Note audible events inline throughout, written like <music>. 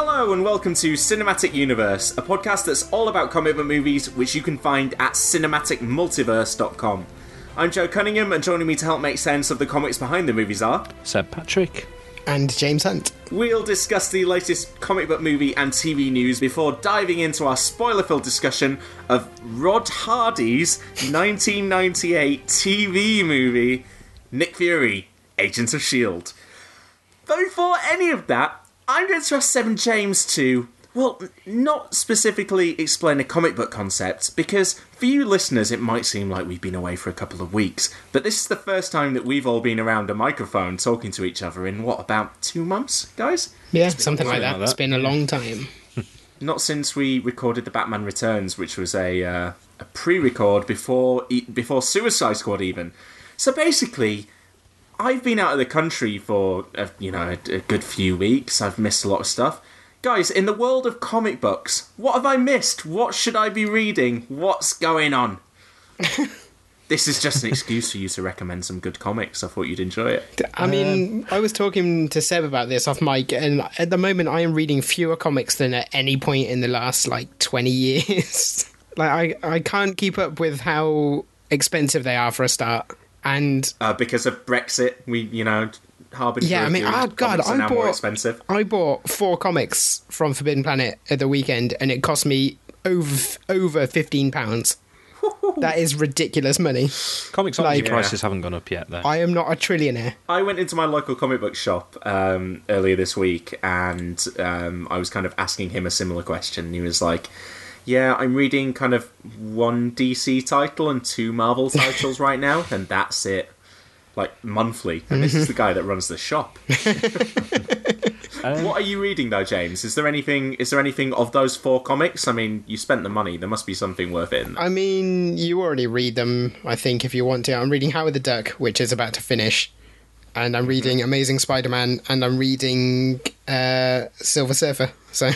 Hello and welcome to Cinematic Multiverse, a podcast that's all about comic book movies, which you can find at cinematicmultiverse.com. I'm Joe Cunningham, and joining me to help make sense of the comics behind the movies are Seb Patrick. And James Hunt. We'll discuss the latest comic book movie and TV news before diving into our spoiler filled discussion of Rod Hardy's 1998 TV movie, Nick Fury, Agents of S.H.I.E.L.D. Though before any of that, I'm going to ask Seb and James to, well, not specifically explain a comic book concept, because for you listeners, it might seem like we've been away for a couple of weeks, but this is the first time that we've all been around a microphone talking to each other in, what, about two months, guys? Yeah, something like that. like It's that. been a long time. <laughs> Not since we recorded the Batman Returns, which was a, uh, a pre-record before e- before Suicide Squad, even. So basically, I've been out of the country for uh, you know a, a good few weeks. I've missed a lot of stuff. Guys, in the world of comic books, what have I missed? What should I be reading? What's going on? <laughs> this is just an excuse for you to recommend some good comics. I thought you'd enjoy it. I mean, I was talking to Seb about this off mic, and at the moment, I am reading fewer comics than at any point in the last like twenty years. <laughs> like, I I can't keep up with how expensive they are for a start. And Uh, because of Brexit, we you know harbour. Yeah, I mean, oh, God, I now more bought- expensive. I bought four comics from Forbidden Planet at the weekend, and it cost me over over fifteen pounds. <laughs> that is ridiculous money. Comixology Like- prices haven't gone up yet, though. I am not a trillionaire. I went into my local comic book shop um, earlier this week, and um, I was kind of asking him a similar question. He was like, "Yeah, I'm reading kind of one DC title and two Marvel <laughs> titles right now, and that's it, like monthly." And this is the guy that runs the shop. Um, <laughs> <laughs> what are you reading though, James? Is there anything? Is there anything of those four comics? I mean, you spent the money. There must be something worth it. In. I mean, you already read them, I think, if you want to. I'm reading Howard the Duck, which is about to finish. And I'm reading Amazing Spider Man, and I'm reading uh, Silver Surfer. So,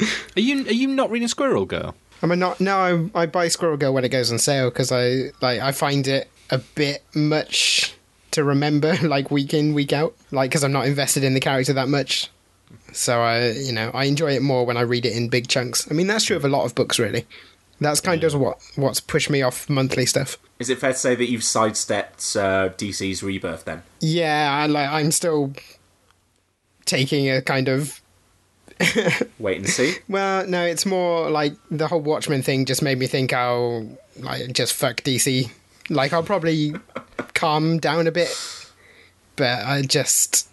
<laughs> Are you are you not reading Squirrel Girl? am I not? No, I, I buy Squirrel Girl when it goes on sale because I like I find it a bit much to remember, <laughs> like week in, week out, like because I'm not invested in the character that much. So I, you know, I enjoy it more when I read it in big chunks. I mean, that's true of a lot of books, really. That's kind of what what's pushed me off monthly stuff. Is it fair to say that you've sidestepped uh, DC's Rebirth then? Yeah, I, like I'm still taking a kind of <laughs> Wait and see. well, no, it's more like the whole Watchmen thing just made me think I'll like just fuck DC. Like I'll probably calm down a bit, but I just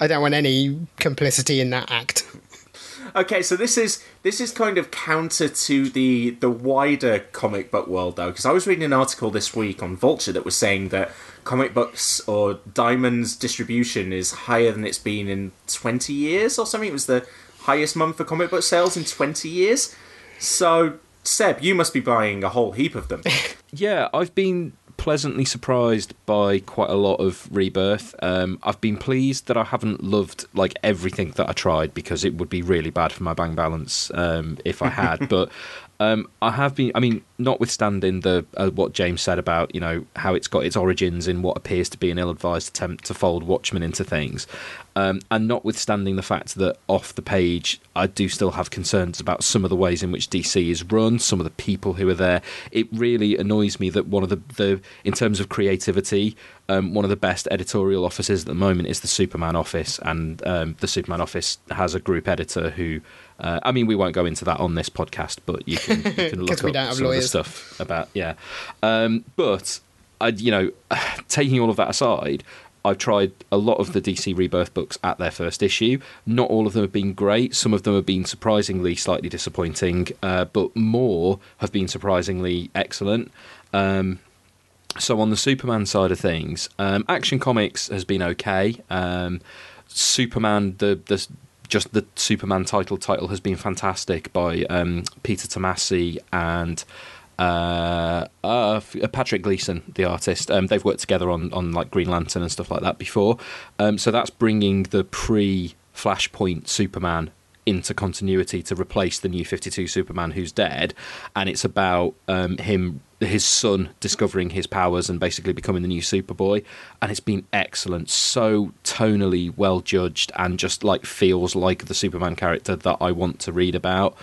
I don't want any complicity in that act. Okay, so this is this is kind of counter to the the wider comic book world though, because I was reading an article this week on Vulture that was saying that comic books or Diamond's distribution is higher than it's been in twenty years or something. It was the highest month for comic book sales in twenty years. So Seb, you must be buying a whole heap of them. <laughs> Yeah, I've been pleasantly surprised by quite a lot of Rebirth. Um, I've been pleased that I haven't loved like everything that I tried because it would be really bad for my bang balance um, if I had. <laughs> but um, I have been. I mean, notwithstanding the uh, what James said about you know how it's got its origins in what appears to be an ill-advised attempt to fold Watchmen into things, um, and notwithstanding the fact that off the page I do still have concerns about some of the ways in which DC is run, some of the people who are there. It really annoys me that one of the, the in terms of creativity, um, one of the best editorial offices at the moment is the Superman office, and um, the Superman office has a group editor who Uh, I mean, we won't go into that on this podcast, but you can, you can <laughs> look up some of the stuff about yeah. Um, but I, you know, <sighs> taking all of that aside, I've tried a lot of the DC Rebirth books at their first issue. Not all of them have been great. Some of them have been surprisingly slightly disappointing, uh, but more have been surprisingly excellent. Um, so on the Superman side of things, um, Action Comics has been okay. Um, Superman, the the just the Superman title title has been fantastic by um, Peter Tomasi and uh, uh, Patrick Gleason, the artist. Um, they've worked together on on like Green Lantern and stuff like that before. Um, so that's bringing the pre Flashpoint Superman into continuity to replace the new 52 Superman who's dead and it's about um, him his son discovering his powers and basically becoming the new Superboy and it's been excellent so tonally well judged and just like feels like the Superman character that I want to read about.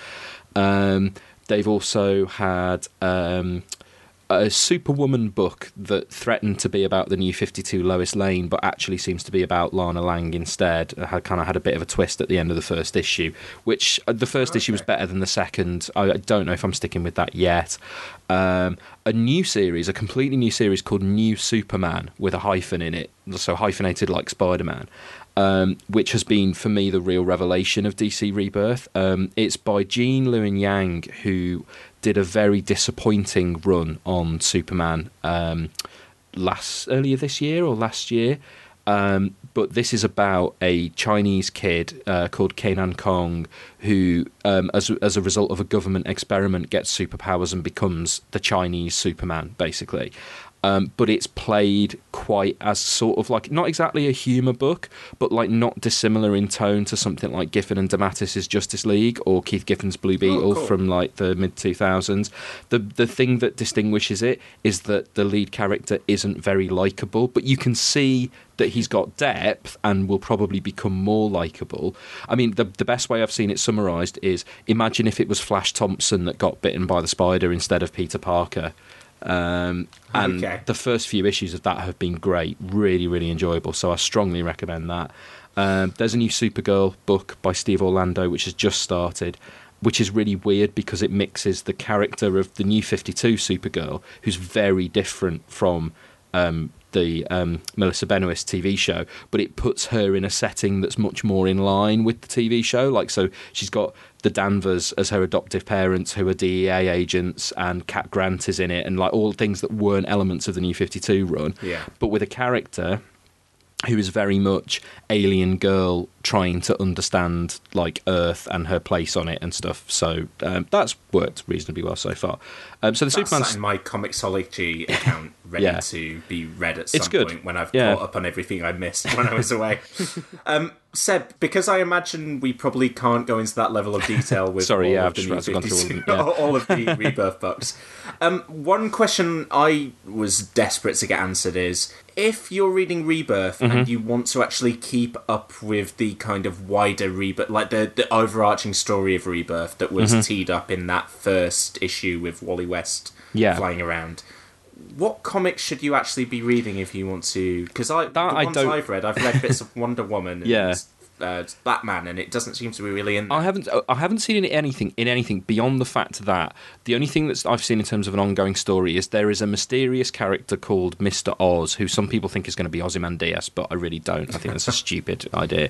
Um, they've also had um, a Superwoman book that threatened to be about the new 52 Lois Lane, but actually seems to be about Lana Lang instead. It had kind of had a bit of a twist at the end of the first issue, which uh, the first issue was better than the second. I I don't know if I'm sticking with that yet. Um, a new series, a completely new series called New Superman with a hyphen in it, so hyphenated like Spider Man. Um, which has been for me the real revelation of DC Rebirth. Um, it's by Gene Luen Yang, who did a very disappointing run on Superman um, last earlier this year or last year. Um, but this is about a Chinese kid uh, called Kenan Kong who, um, as as a result of a government experiment, gets superpowers and becomes the Chinese Superman, basically. Um, but it's played quite as sort of like not exactly a humour book, but like not dissimilar in tone to something like Giffen and DeMatteis's Justice League or Keith Giffen's Blue Beetle cool. from like the mid two thousands. The the thing that distinguishes it is that the lead character isn't very likable, but you can see that he's got depth and will probably become more likable. I mean, the the best way I've seen it summarised is imagine if it was Flash Thompson that got bitten by the spider instead of Peter Parker. Um, and Okay. the first few issues of that have been great, really, really enjoyable. So I strongly recommend that. Um, there's a new Supergirl book by Steve Orlando, which has just started, which is really weird because it mixes the character of the new 52 Supergirl, who's very different from um, the um, Melissa Benoist TV show, but it puts her in a setting that's much more in line with the TV show. Like, so she's got the Danvers as her adoptive parents, who are DEO agents, and Cat Grant is in it, and like all things that weren't elements of the New Fifty Two run. Yeah. But with a character who is very much alien girl trying to understand like Earth and her place on it and stuff. So um, that's worked reasonably well so far. Um, so the That's Superman in my Comixology <laughs> account, ready Yeah. to be read at some It's good. point when I've Yeah. caught up on everything I missed when I was away. <laughs> um, Seb, because I imagine we probably can't go into that level of detail <laughs> with Sorry, all yeah, of I've the just new gone through all of 52 them, yeah. all of the rebirth books. Um, one question I was desperate to get answered is if you're reading Rebirth Mm-hmm. and you want to actually keep up with the kind of wider Rebirth, like the, the overarching story of Rebirth that was Mm-hmm. teed up in that first issue with Wally West Yeah. flying around. What comics should you actually be reading if you want to? Because I the That I ones don't- I've read, I've read bits of Wonder Woman <laughs> and Yeah. Uh, Batman, and it doesn't seem to be really in there. I haven't I haven't seen anything in anything beyond the fact that the only thing that I've seen in terms of an ongoing story is there is a mysterious character called Mister Oz who some people think is going to be Ozymandias, but I really don't. I think that's a <laughs> stupid idea.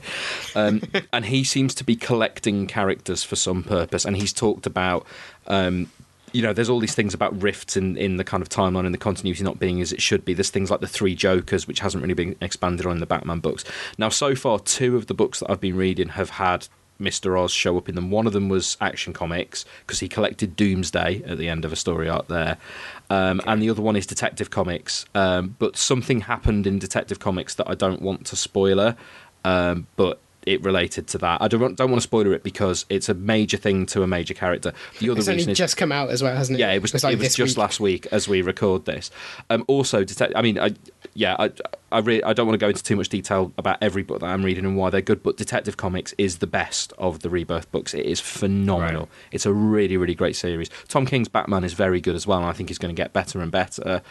Um, and he seems to be collecting characters for some purpose, and he's talked about. Um, you know, there's all these things about rifts in, in the kind of timeline and the continuity not being as it should be. There's things like the three Jokers, which hasn't really been expanded on in the Batman books. Now, so far, two of the books that I've been reading have had Mr. Oz show up in them. One of them was Action Comics because he collected Doomsday at the end of a story arc there, um, and the other one is Detective Comics. Um, but something happened in Detective Comics that I don't want to spoiler, um, but it related to that. I don't want, don't want to spoiler it because it's a major thing to a major character. The other It's only reason is just come out as well, hasn't it? yeah, it was. like it was just week. last week as we record this. Um, also, detect. I mean, I, yeah, I, I, re- I don't want to go into too much detail about every book that I'm reading and why they're good, but Detective Comics is the best of the Rebirth books. It is phenomenal. Right. It's a really, really great series. Tom King's Batman is very good as well, and I think he's going to get better and better.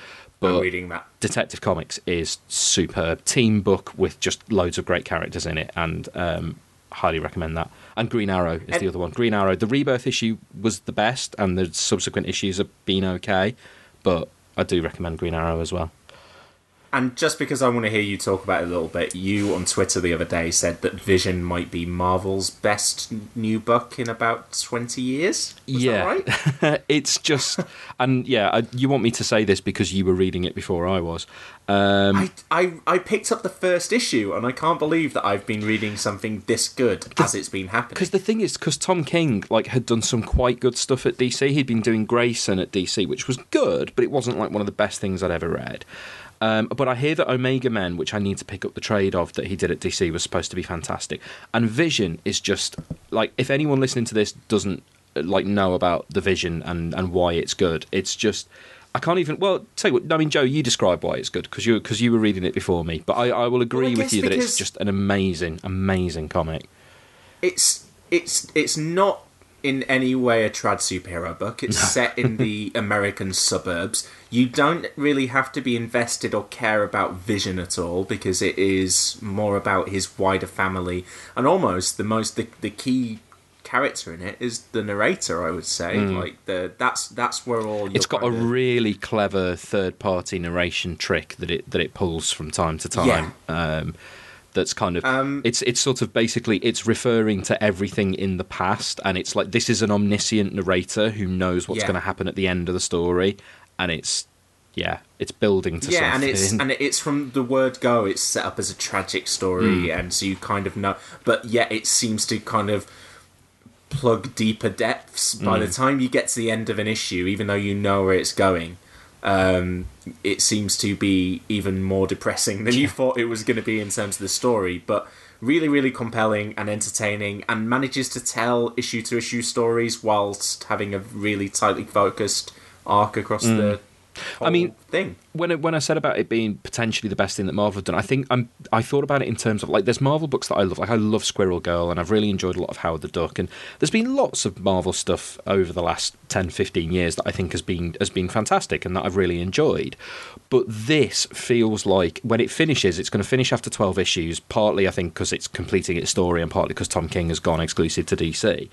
I'm reading that. Detective Comics is superb. Team book with just loads of great characters in it, and um, highly recommend that. And Green Arrow is and, the other one. Green Arrow. The Rebirth issue was the best, and the subsequent issues have been okay, but I do recommend Green Arrow as well. And just because I want to hear you talk about it a little bit, you on Twitter the other day said that Vision might be Marvel's best new book in about 20 years. Was yeah. right? <laughs> it's just, and yeah, I, you want me to say this because you were reading it before I was. Um, I, I, I picked up the first issue and I can't believe that I've been reading something this good as it's been happening. Because the thing is, because Tom King like had done some quite good stuff at DC. He'd been doing Grayson at DC, which was good, but it wasn't like one of the best things I'd ever read. Um, but I hear that Omega Men, which I need to pick up the trade of that he did at DC, was supposed to be fantastic. And Vision is just like if anyone listening to this doesn't like know about the Vision and and why it's good, it's just. I can't even. Well, tell you what. I mean, Joe, you describe why it's good because you because you were reading it before me. But I, I will agree well, I with you that it's just an amazing, amazing comic. It's it's it's not in any way a trad superhero book. It's set in the <laughs> American suburbs. You don't really have to be invested or care about Vision at all because it is more about his wider family and almost the most the, the key character in it is the narrator. I would say mm. like the that's that's where all it's got a of... really clever third party narration trick that it that it pulls from time to time. Yeah. Um, that's kind of um, it's it's sort of basically it's referring to everything in the past and it's like this is an omniscient narrator who knows what's yeah. going to happen at the end of the story and it's yeah it's building to yeah something. and it's and it's from the word go it's set up as a tragic story mm. and so you kind of know but yet it seems to kind of plug deeper depths by mm. the time you get to the end of an issue even though you know where it's going um, it seems to be even more depressing than you thought it was going to be in terms of the story. But really, really compelling and entertaining, and manages to tell issue to issue stories whilst having a really tightly focused arc across mm. the I mean, thing. When it, when I said about it being potentially the best thing that Marvel have done, I think I'm I thought about it in terms of like there's Marvel books that I love. Like I love Squirrel Girl, and I've really enjoyed a lot of Howard the Duck. And there's been lots of Marvel stuff over the last 10, 15 years that I think has been has been fantastic and that I've really enjoyed. But this feels like when it finishes, it's going to finish after 12 issues. Partly, I think, because it's completing its story, and partly because Tom King has gone exclusive to DC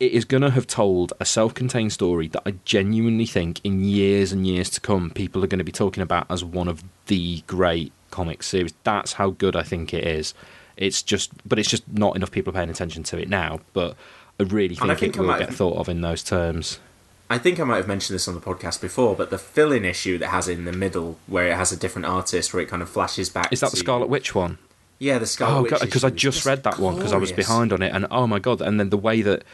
it is going to have told a self contained story that I genuinely think in years and years to come, people are going to be talking about as one of the great comic series. That's how good I think it is. It's just, but it's just not enough people are paying attention to it now. But I really think, I think it will get thought of in those terms. I think I might have mentioned this on the podcast before, but the fill-in issue that has in the middle, where it has a different artist, where it kind of flashes back. Is that to... the Scarlet Witch one? Yeah, the Scarlet oh, Witch. because I just read that one because I was behind on it, and oh my god! And then the way that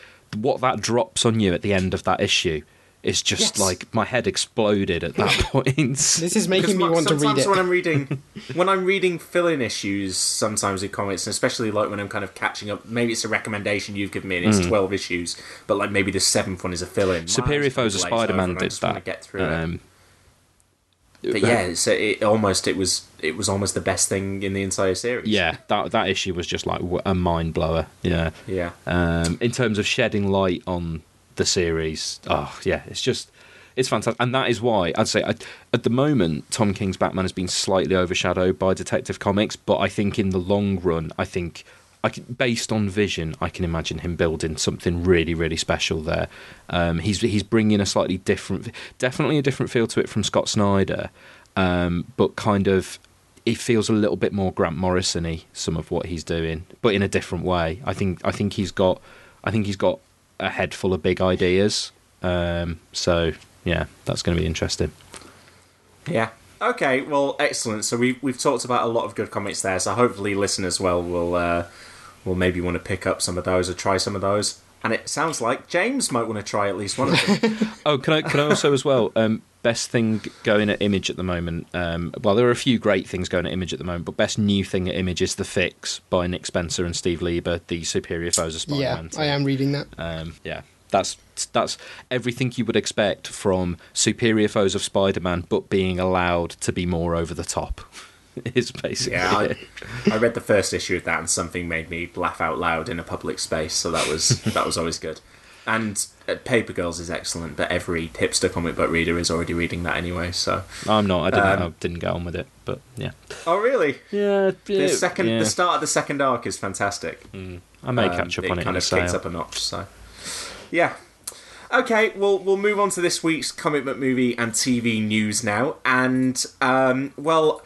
what that drops on you at the end of that issue is just yes. like my head exploded at that <laughs> point. this is making me want to read it. when I'm reading, <laughs> when I'm reading fill-in issues, sometimes in comics, and especially like when I'm kind of catching up. Maybe it's a recommendation you've given me, and it's mm. twelve issues, but like maybe the seventh one is a fill-in. Superior Foes of Spider-Man did that. Get through um, it but yeah, so it almost it was it was almost the best thing in the entire series. Yeah, that that issue was just like a mind blower. Yeah, yeah. Um, in terms of shedding light on the series, oh yeah, it's just it's fantastic, and that is why I'd say at, at the moment Tom King's Batman has been slightly overshadowed by Detective Comics, but I think in the long run, I think I can, based on Vision, I can imagine him building something really, really special there. Um, he's he's bringing a slightly different, definitely a different feel to it from Scott Snyder, um, but kind of it feels a little bit more Grant Morrison-y, some of what he's doing, but in a different way. I think I think he's got I think he's got a head full of big ideas. Um, so yeah, that's going to be interesting. Yeah. Okay. Well, excellent. So we we've talked about a lot of good comics there. So hopefully, listeners well will. Uh, will maybe want to pick up some of those or try some of those. And it sounds like James might want to try at least one of them. <laughs> oh, can I can I also as well? Um, best thing going at Image at the moment. Um, well, there are a few great things going at Image at the moment, but best new thing at Image is the Fix by Nick Spencer and Steve Lieber, the Superior Foes of Spider-Man. Yeah, I am reading that. Um, yeah, that's that's everything you would expect from Superior Foes of Spider-Man, but being allowed to be more over the top. <laughs> is basically yeah. I, I, read the first issue of that, and something made me laugh out loud in a public space. So that was that was always good. And uh, Paper Girls is excellent, but every hipster comic book reader is already reading that anyway. So I'm not. I didn't. Um, I didn't get on with it, but yeah. Oh really? Yeah. The second, yeah. the start of the second arc is fantastic. Mm. I may catch up on it It kind in of kicks up a notch. So, yeah. Okay, well, we'll move on to this week's comic book movie and TV news now. And, um, well,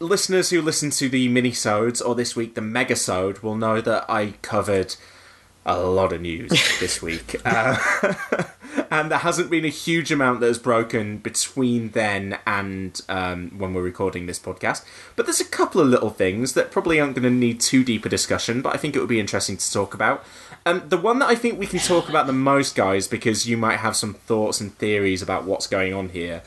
listeners who listen to the minisodes or this week the megasode will know that I covered a lot of news <laughs> this week. Uh, <laughs> and there hasn't been a huge amount that has broken between then and um, when we're recording this podcast. But there's a couple of little things that probably aren't going to need too deep a discussion, but I think it would be interesting to talk about. Um, the one that I think we can talk about the most, guys, because you might have some thoughts and theories about what's going on here,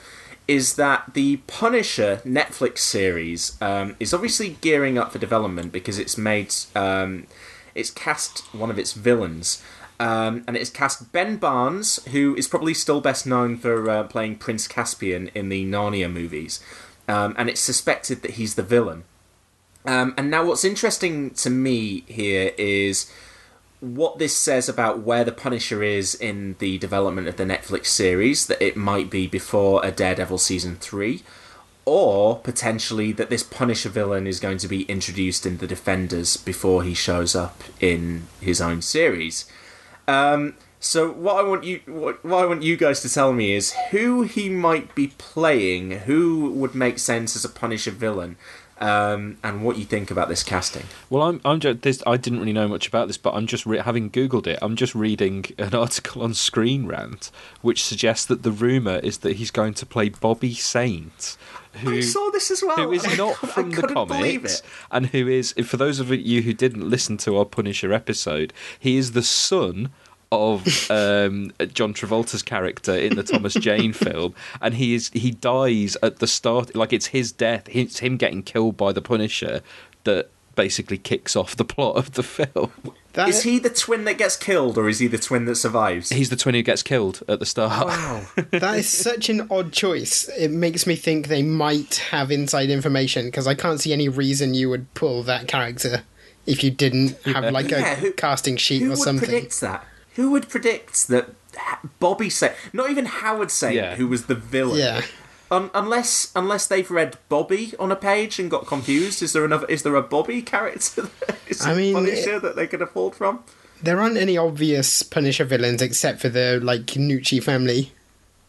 is that the Punisher Netflix series um, is obviously gearing up for development because it's made. Um, it's cast one of its villains. Um, and it's cast Ben Barnes, who is probably still best known for uh, playing Prince Caspian in the Narnia movies. Um, and it's suspected that he's the villain. Um, and now, what's interesting to me here is what this says about where the Punisher is in the development of the Netflix series, that it might be before a Daredevil season 3, or potentially that this Punisher villain is going to be introduced in the Defenders before he shows up in his own series. Um, so what I want you what, what I want you guys to tell me is who he might be playing, who would make sense as a Punisher villain, um, and what you think about this casting. Well, I'm, I'm just, this, I didn't really know much about this, but I'm just re- having googled it. I'm just reading an <laughs> article on Screen Rant, which suggests that the rumor is that he's going to play Bobby Saint, who I saw this as well. who is not from the comics, and who is, for those of you who didn't listen to our Punisher episode, he is the son of um, John Travolta's character in the Thomas Jane <laughs> film, and he is he dies at the start, like it's his death, it's him getting killed by the Punisher that basically kicks off the plot of the film. That, Is he the twin that gets killed, or is he the twin that survives? He's the twin who gets killed at the start. wow. <laughs> that is such an odd choice. It makes me think they might have inside information because I can't see any reason you would pull that character if you didn't have like a Yeah, who- casting sheet Who or would something. predict that? Who would predict that Bobby Saint, not even Howard Saint, Yeah. who was the villain? Yeah. Un- unless unless they've read Bobby on a page and got confused, is there another? Is there a Bobby character? <laughs> That is I mean, Punisher that they could have pulled from? There aren't any obvious Punisher villains except for the like Gnucci family.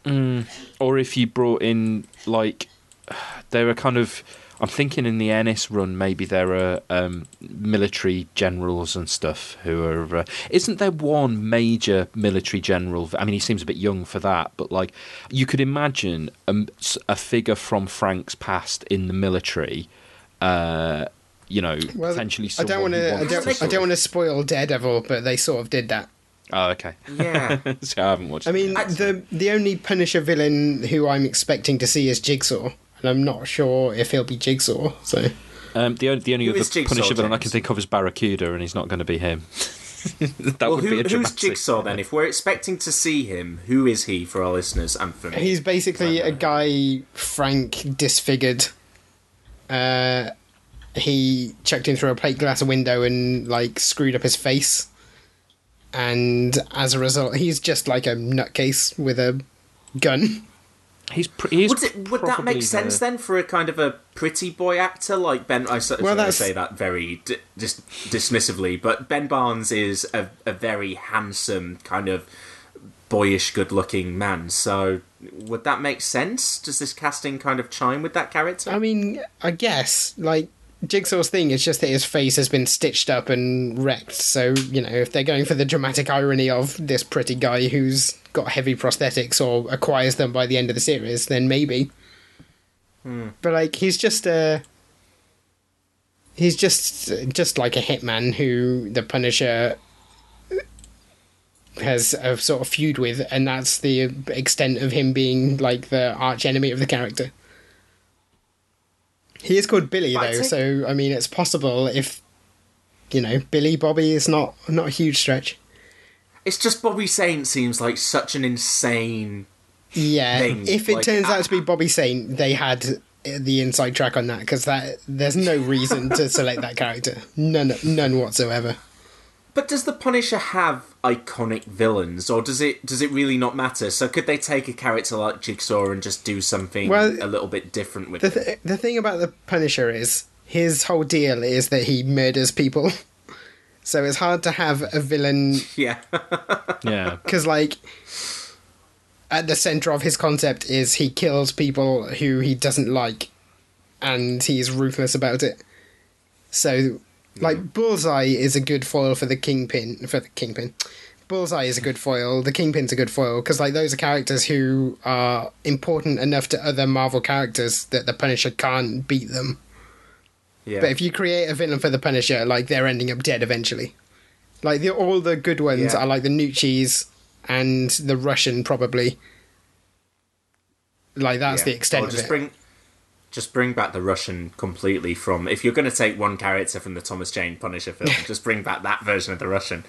Mm. or if you brought in like <sighs> they were kind of I'm thinking in the Ennis run maybe there are um, military generals and stuff who are uh, isn't there one major military general I mean he seems a bit young for that but like you could imagine a, a figure from Frank's past in the military uh, you know Well, potentially I don't want to. I don't. I don't want to spoil Daredevil, but they sort of did that. oh okay Yeah. <laughs> so I haven't watched I mean, I- the the only Punisher villain who I'm expecting to see is Jigsaw, and I'm not sure if he'll be Jigsaw. So Um, the only the only other is Jigsaw, Punisher villain I James? can think of is Barracuda, and he's not going to be him. <laughs> that well, would who, be a who's dramatic. Jigsaw then? If we're expecting to see him, who is he for our listeners and for me? he's basically a guy Frank disfigured. Uh, he checked in through a plate glass window and like screwed up his face, and as a result, he's just like a nutcase with a gun. He's pr- he's Would, it, would that probably make sense the- then for a kind of a pretty boy actor like Ben? I, s- Well, I that's- say that very d- just dismissively, but Ben Barnes is a, a very handsome kind of boyish, good-looking man. So would that make sense? Does this casting kind of chime with that character? I mean, I guess like Jigsaw's thing is just that his face has been stitched up and wrecked. So you know, if they're going for the dramatic irony of this pretty guy who's got heavy prosthetics or acquires them by the end of the series, then maybe. Hmm. But like, he's just a. He's just just like a hitman who the Punisher has a sort of feud with, and that's the extent of him being like the arch enemy of the character. He is called Billy though, take- so I mean it's possible if you know Billy Bobby is not not a huge stretch. It's just Bobby Saint seems like such an insane. Yeah, Thing, if it like, turns ah. out to be Bobby Saint, they had the inside track on that because that there's no reason to select that character, none none whatsoever. But does the Punisher have iconic villains, or does it does it really not matter? So could they take a character like Jigsaw and just do something Well, a little bit different with The it? th- the thing about the Punisher is his whole deal is that he murders people. <laughs> So it's hard to have a villain <laughs> Yeah. Yeah. <laughs> because, like, at the center of his concept is he kills people who he doesn't like, and he's ruthless about it. So, Mm-hmm. like, Bullseye is a good foil for the Kingpin. For the Kingpin, Bullseye is a good foil. The Kingpin's a good foil because, like, those are characters who are important enough to other Marvel characters that the Punisher can't beat them. Yeah. But if you create a villain for the Punisher, like they're ending up dead eventually. Like the, all the good ones Yeah. are like the Gnucci's and the Russian probably. Like that's Yeah. the extent Or of just it. bring just bring back the Russian completely from if you're going to take one character from the Thomas Jane Punisher film, <laughs> just bring back that version of the Russian.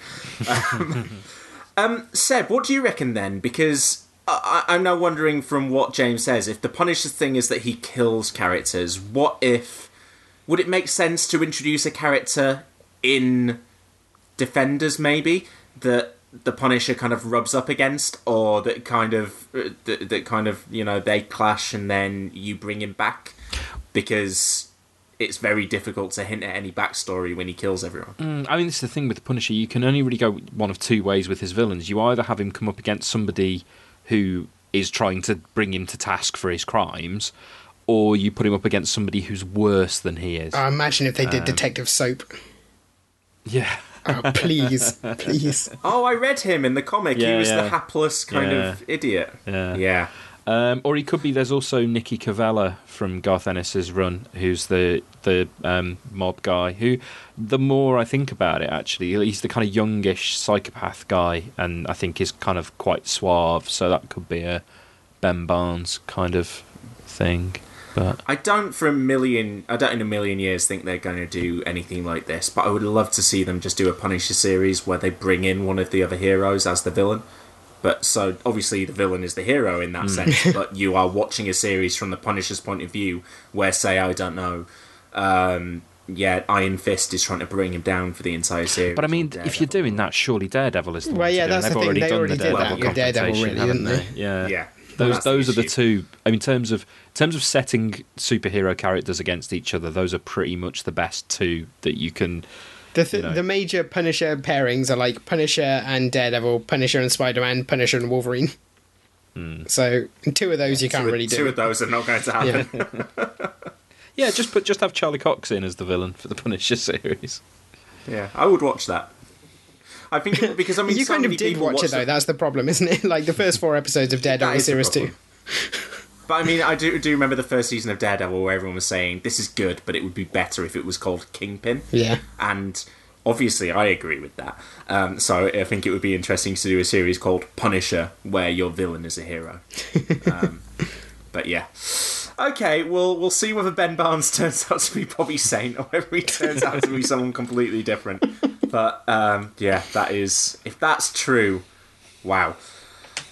Um, <laughs> um, Seb, what do you reckon then? Because I, I- I'm now wondering from what James says, if the Punisher thing is that he kills characters, what if would it make sense to introduce a character in Defenders maybe that the Punisher kind of rubs up against, or that kind of uh, that, that kind of you know they clash and then you bring him back because it's very difficult to hint at any backstory when he kills everyone. Mm, I mean, this is the thing with the Punisher. You can only really go one of two ways with his villains. You either have him come up against somebody who is trying to bring him to task for his crimes, or you put him up against somebody who's worse than he is. I imagine if they Um, did Detective Soap. yeah. <laughs> Oh, please, please. <laughs> Oh, I read him in the comic. he Yeah, was the hapless kind of idiot. Yeah. Yeah. Um, or he could be. There's also Nicky Cavella from Garth Ennis's run, who's the the um, mob guy. Who, the more I think about it, actually, he's the kind of youngish psychopath guy, and I think is kind of quite suave. So that could be a Ben Barnes kind of thing. But I don't for a million, I don't in a million years think they're going to do anything like this, but I would love to see them just do a Punisher series where they bring in one of the other heroes as the villain. But so obviously the villain is the hero in that sense, <laughs> but you are watching a series from the Punisher's point of view where, say, I don't know, um, yeah, Iron Fist is trying to bring him down for the entire series. but I mean, if you're doing that, surely Daredevil is the Well, one to yeah, do, that's the they've thing, already they done already the did that. Daredevil with Daredevil, really, haven't didn't they? Yeah, yeah, Those That's those are the two. I mean, in terms of in terms of setting superhero characters against each other, those are pretty much the best two that you can. The, th- You know. the major Punisher pairings are like Punisher and Daredevil, Punisher and Spider Man, Punisher and Wolverine. Hmm. So two of those you can't Two, really two do. of those are not going to happen. Yeah. <laughs> <laughs> Yeah, just put just have Charlie Cox in as the villain for the Punisher <laughs> series. Yeah, I would watch that. I think it- because I mean, you so kind of did watch it though. the- That's the problem, isn't it? <laughs> Like the first four episodes of Daredevil series two. But I mean, I do do remember the first season of Daredevil where everyone was saying this is good, but it would be better if it was called Kingpin. Yeah. And obviously, I agree with that. Um, so I think it would be interesting to do a series called Punisher, where your villain is a hero. um, <laughs> but yeah. Okay, well, we'll see whether Ben Barnes <laughs> turns out to be Bobby Saint or whether he turns out to be someone completely different. But um, yeah, that is if that's true, wow.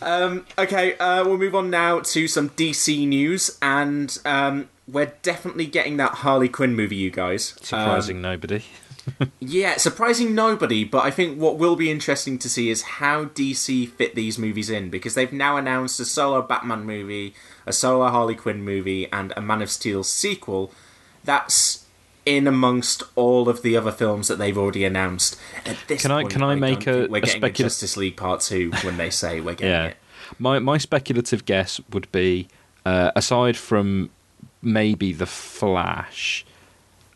Um, okay, uh, we'll move on now to some DC news, and um, we're definitely getting that Harley Quinn movie, you guys. Surprising Um, nobody. <laughs> yeah, surprising nobody, but I think what will be interesting to see is how DC fit these movies in because they've now announced a solo Batman movie, a solo Harley Quinn movie, and a Man of Steel sequel. That's in amongst all of the other films that they've already announced. At this Can I- point, can I make a- we're a getting specula- a Justice League Part Two when they say we're getting Yeah, it? my my speculative guess would be, uh, aside from maybe the Flash,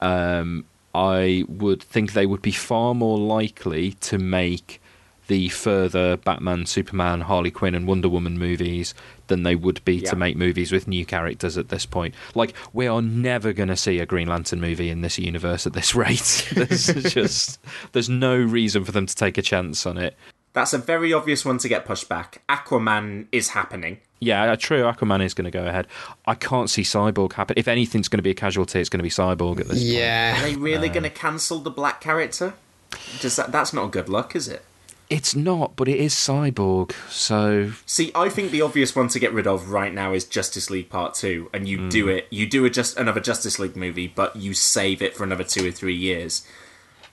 um, I would think they would be far more likely to make the further Batman, Superman, Harley Quinn, and Wonder Woman movies than they would be Yeah. to make movies with new characters at this point. Like, we are never going to see a Green Lantern movie in this universe at this <laughs> rate. there's just there's no reason for them to take a chance on it. That's a very obvious one to get pushed back. Aquaman is happening. Yeah, uh, true. Aquaman is going to go ahead. I can't see Cyborg happen. If anything's going to be a casualty, it's going to be Cyborg at this point. Yeah. Are they really Uh. going to cancel the black character? Does that? That's not a good luck, is it? It's not, but it is Cyborg. So See, I think the obvious one to get rid of right now is Justice League Part Two, and you Hmm. do it. You do a just another Justice League movie, but you save it for another two or three years,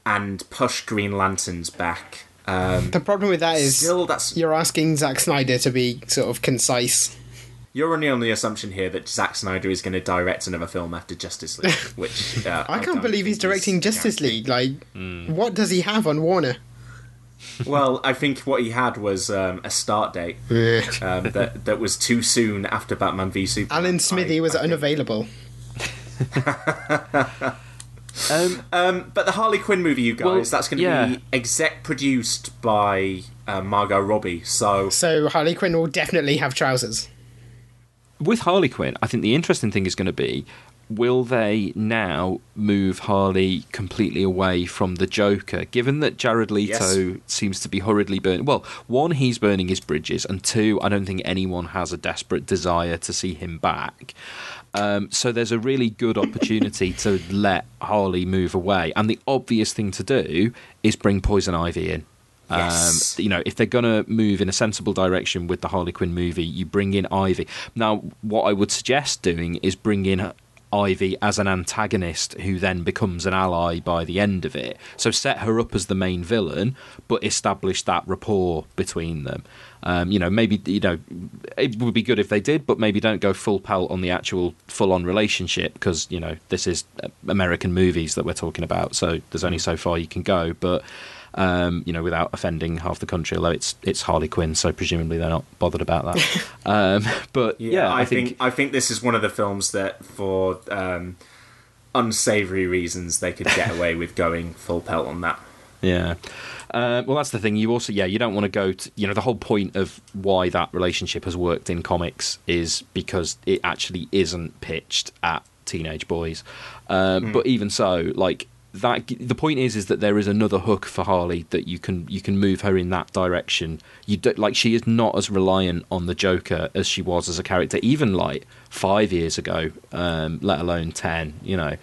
and push Green Lanterns back. Um, The problem with that is still, that's you're asking Zack Snyder to be sort of concise. You're only on the assumption here that Zack Snyder is going to direct another film after Justice League, which uh, <laughs> I can't believe he's directing Justice. League. Like, what does he have on Warner? Well, I think what he had was um, a start date um, that that was too soon after Batman v Superman. Alan Smithee I- was I unavailable. <laughs> Um, Um, but the Harley Quinn movie, you guys, Well, that's going to yeah. be exec produced by uh, Margot Robbie. So So Harley Quinn will definitely have trousers. with Harley Quinn, I think the interesting thing is going to be will they now move Harley completely away from the Joker, given that Jared Leto Yes. seems to be hurriedly burning. Well, one, he's burning his bridges, and two, I don't think anyone has a desperate desire to see him back. Um, so there's a really good opportunity to let Harley move away, and the obvious thing to do is bring Poison Ivy in. Yes. Um, you know, if they're going to move in a sensible direction with the Harley Quinn movie, you bring in Ivy. Now, what I would suggest doing is bring in Ivy as an antagonist who then becomes an ally by the end of it. So set her up as the main villain, but establish that rapport between them. Um, you know, maybe you know it would be good if they did, but maybe don't go full pelt on the actual full-on relationship because you know this is American movies that we're talking about, so there's only so far you can go. But um, you know, without offending half the country, although it's it's Harley Quinn, so presumably they're not bothered about that. <laughs> um, but yeah, I, think, I think this is one of the films that, for um, unsavory reasons, they could get away with going full pelt on that. Yeah. Uh, well, that's the thing. You also, yeah, you don't want to go to, you know, the whole point of why that relationship has worked in comics is because it actually isn't pitched at teenage boys. Um, But even so, like that, the point is, is that there is another hook for Harley that you can you can move her in that direction. You do, like she is not as reliant on the Joker as she was as a character, even like five years ago, um, let alone ten. You know.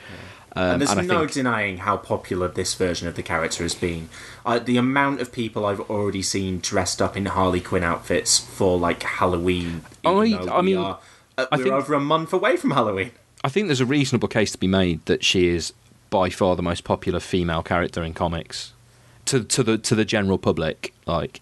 Um, and there's I no think- denying how popular this version of the character has been. Uh, the amount of people I've already seen dressed up in Harley Quinn outfits for like Halloween. I- I mean, are, uh, I we're think- over a month away from Halloween. I think there's a reasonable case to be made that she is by far the most popular female character in comics to to the to the general public. Like,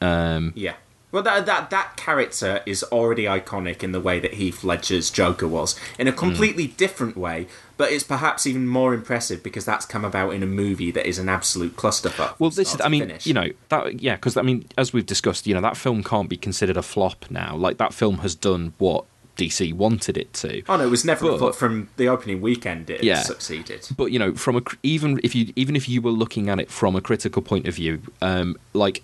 um, Yeah. Well, that, that that character is already iconic in the way that Heath Ledger's Joker was, in a Hmm. completely different way. But it's perhaps even more impressive because that's come about in a movie that is an absolute clusterfuck. well, this is. I mean, finish. you know that. Yeah, because I mean, as we've discussed, you know that film can't be considered a flop now. Like that film has done what DC wanted it to. Oh no, it was never But- from the opening weekend. It Yeah. succeeded. but you know from a even if you even if you were looking at it from a critical point of view um like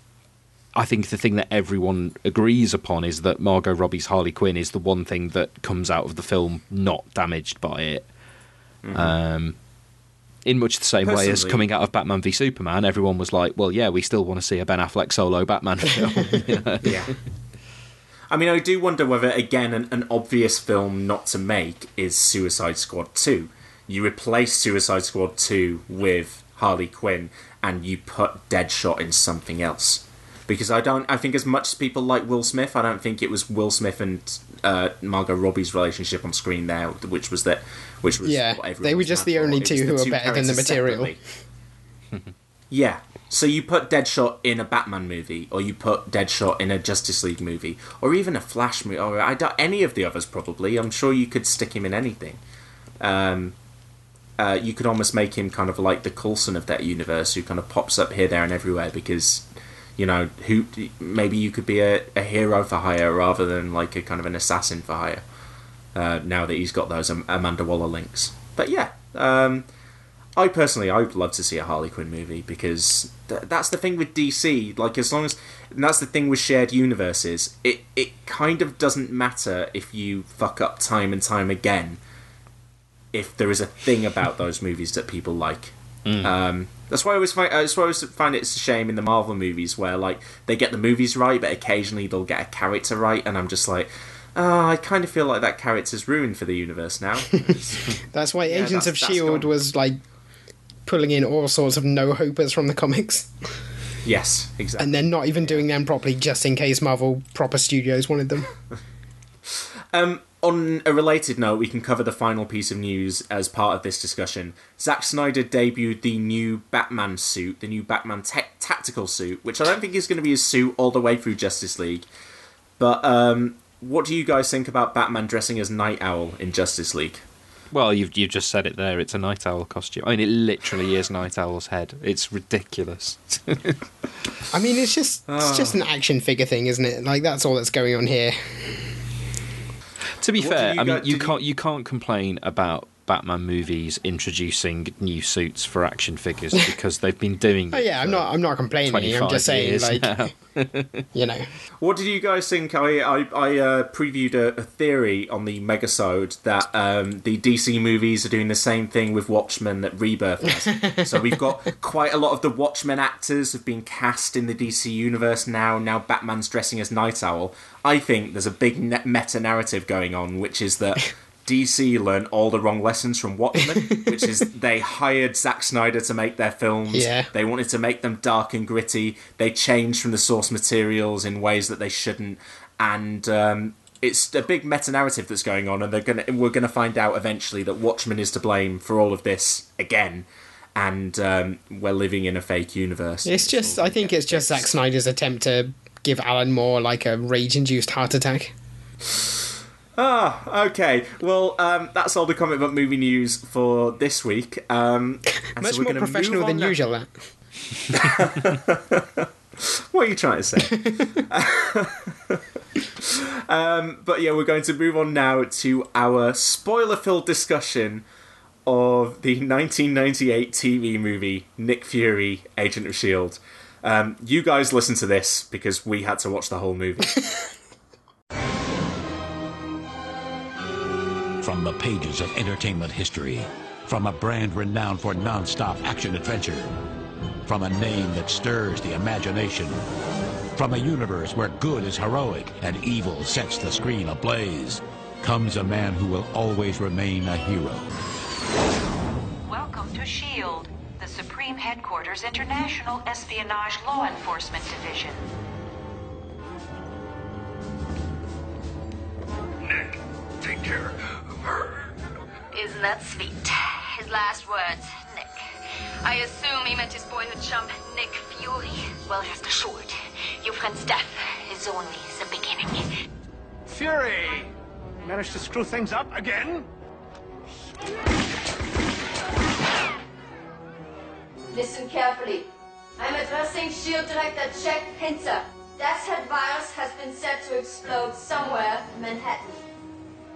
i think the thing that everyone agrees upon is that margot robbie's harley quinn is the one thing that comes out of the film not damaged by it um in much the same way as coming out of Batman v Superman, everyone was like, "Well, yeah, we still want to see a Ben Affleck solo Batman film." <laughs> <laughs> Yeah. I mean, I do wonder whether, again, an, an obvious film not to make is Suicide Squad 2. You replace Suicide Squad 2 with Harley Quinn and you put Deadshot in something else. Because I don't, I think as much as people like Will Smith, I don't think it was Will Smith and uh, Margot Robbie's relationship on screen there, which was that, which was Yeah, what everyone they were just the only two who were better than the material. <laughs> Yeah. So you put Deadshot in a Batman movie, or you put Deadshot in a Justice League movie, or even a Flash movie, or I doubt any of the others. Probably, I'm sure you could stick him in anything. Um, uh, you could almost make him kind of like the Coulson of that universe, who kind of pops up here, there, and everywhere because. You know, who maybe you could be a, a hero for hire rather than like a kind of an assassin for hire. Uh, now that he's got those Amanda Waller links, but yeah, um, I personally, I would love to see a Harley Quinn movie because th- that's the thing with DC. Like, as long as and that's the thing with shared universes, it it kind of doesn't matter if you fuck up time and time again. If there is a thing about those movies that people like, um, that's why I always find that's why I always find it's a shame in the Marvel movies where like they get the movies right, but occasionally they'll get a character right, and I'm just like. Oh, I kind of feel like that character's ruined for the universe now. <laughs> <laughs> That's why Agents that's- of that's Shield gone. Was like pulling in all sorts of no hopers from the comics, yes, exactly. and then not even doing them properly, just in case Marvel proper studios wanted them. <laughs> Um, on a related note, we can cover the final piece of news as part of this discussion. Zack Snyder debuted the new Batman suit, the new Batman te- tactical suit, which I don't think is going to be his suit all the way through Justice League. But um, what do you guys think about Batman dressing as Nite Owl in Justice League? Well, you've you've just said it there. It's a night owl costume. I mean, it literally is Nite Owl's head. It's ridiculous. I mean, it's just it's ah. just an action figure thing, isn't it? Like that's all that's going on here. to be What fair, you I mean, got- you you- can't you can't complain about Batman movies introducing new suits for action figures <laughs> because they've been doing. Oh it yeah, I'm not I'm not complaining. I'm just saying, like <laughs> you know, What did you guys think? I I, I uh, previewed a, a theory on the Megasode that um, the DC movies are doing the same thing with Watchmen that Rebirth has. <laughs> so we've got quite a lot of the Watchmen actors have been cast in the DC universe now. Now Batman's dressing as Nite Owl. I think there's a big ne- meta narrative going on, which is that. DC learned all the wrong lessons from Watchmen, <laughs> which is they hired Zack Snyder to make their films. Yeah. They wanted to make them dark and gritty. They changed from the source materials in ways that they shouldn't, and um, it's a big meta narrative that's going on. And they're gonna we're gonna find out eventually that Watchmen is to blame for all of this again, and um, we're living in a fake universe. it's just I think it's just Zack Snyder's attempt to give Alan Moore like a rage-induced heart attack. Ah, okay. Well, um, that's all the comic book movie news for this week. Um, and Much so we're more professional than now- usual. That. <laughs> What are you trying to say? <laughs> um, but yeah, we're going to move on now to our spoiler-filled discussion of the 1998 TV movie Nick Fury, Agent of Shield. Um, you guys listen to this because we had to watch the whole movie. <laughs> From the pages of entertainment history, from a brand renowned for non-stop action adventure, from a name that stirs the imagination, from a universe where good is heroic and evil sets the screen ablaze, comes a man who will always remain a hero. Welcome to SHIELD, the Supreme Headquarters International Espionage Law Enforcement Division. Isn't that sweet? His last words, Nick. I assume he meant his boyhood chum, Nick Fury. Well, rest assured, your friend's death is only the beginning. Fury! Managed to screw things up again? Listen carefully. I'm addressing Shield Director Jack Pincer. Death's Head virus has been set to explode somewhere in Manhattan.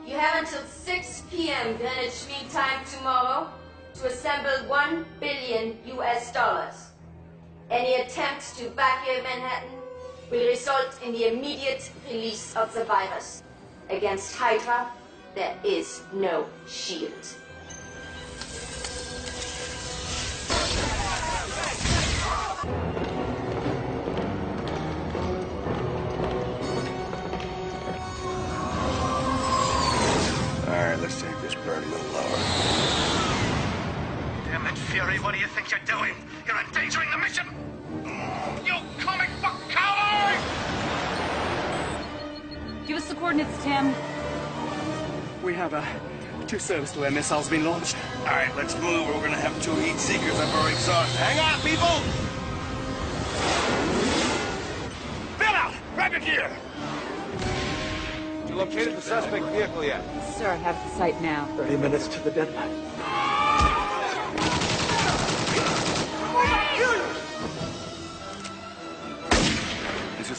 You have until 6 p.m. Greenwich Mean Time tomorrow to assemble 1 billion US dollars. Any attempt to evacuate Manhattan will result in the immediate release of the virus. Against Hydra, there is no shield. Fury, what do you think you're doing? You're endangering the mission! You comic book coward! Give us the coordinates, Tim. We have uh, two surface to air missiles being launched. Alright, let's move. We're gonna have two heat seekers up our exhaust. Hang on, people! Bill out! Grab your gear! You located the suspect vehicle yet? Sir, I have the site now. 30 minutes to the deadline.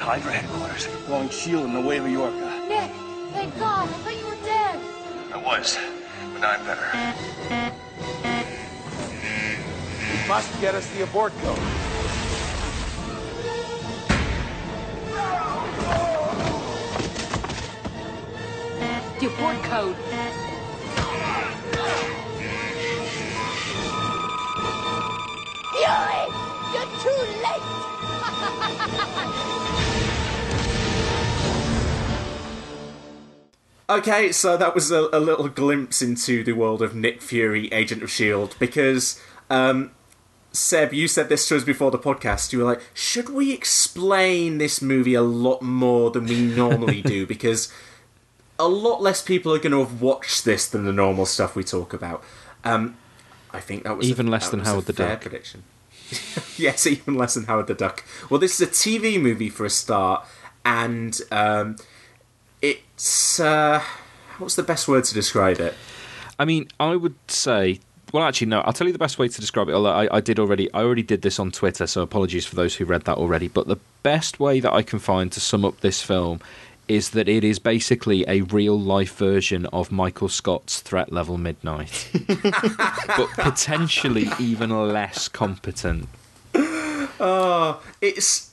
This is Hydra headquarters. Blowing shield in the way of Yorka. Nick, thank God. I thought you were dead. I was, but now I'm better. You must get us the abort code. The abort code. Fury, you're too late. <laughs> Okay, so that was a, a little glimpse into the world of Nick Fury, Agent of S.H.I.E.L.D., because, um, Seb, you said this to us before the podcast. You were like, should we explain this movie a lot more than we normally do? <laughs> Because a lot less people are going to have watched this than the normal stuff we talk about. Um, I think that was Even a, less than Howard the Duck. prediction. <laughs> yes, even less than Howard the Duck. Well, this is a TV movie for a start, and um, it's uh, what's the best word to describe it? I mean, I would say. Well, actually, no. I'll tell you the best way to describe it. Although I, I did already, I already did this on Twitter, so apologies for those who read that already. But the best way that I can find to sum up this film is that it is basically a real life version of Michael Scott's Threat Level Midnight, <laughs> but potentially even less competent. Oh, it's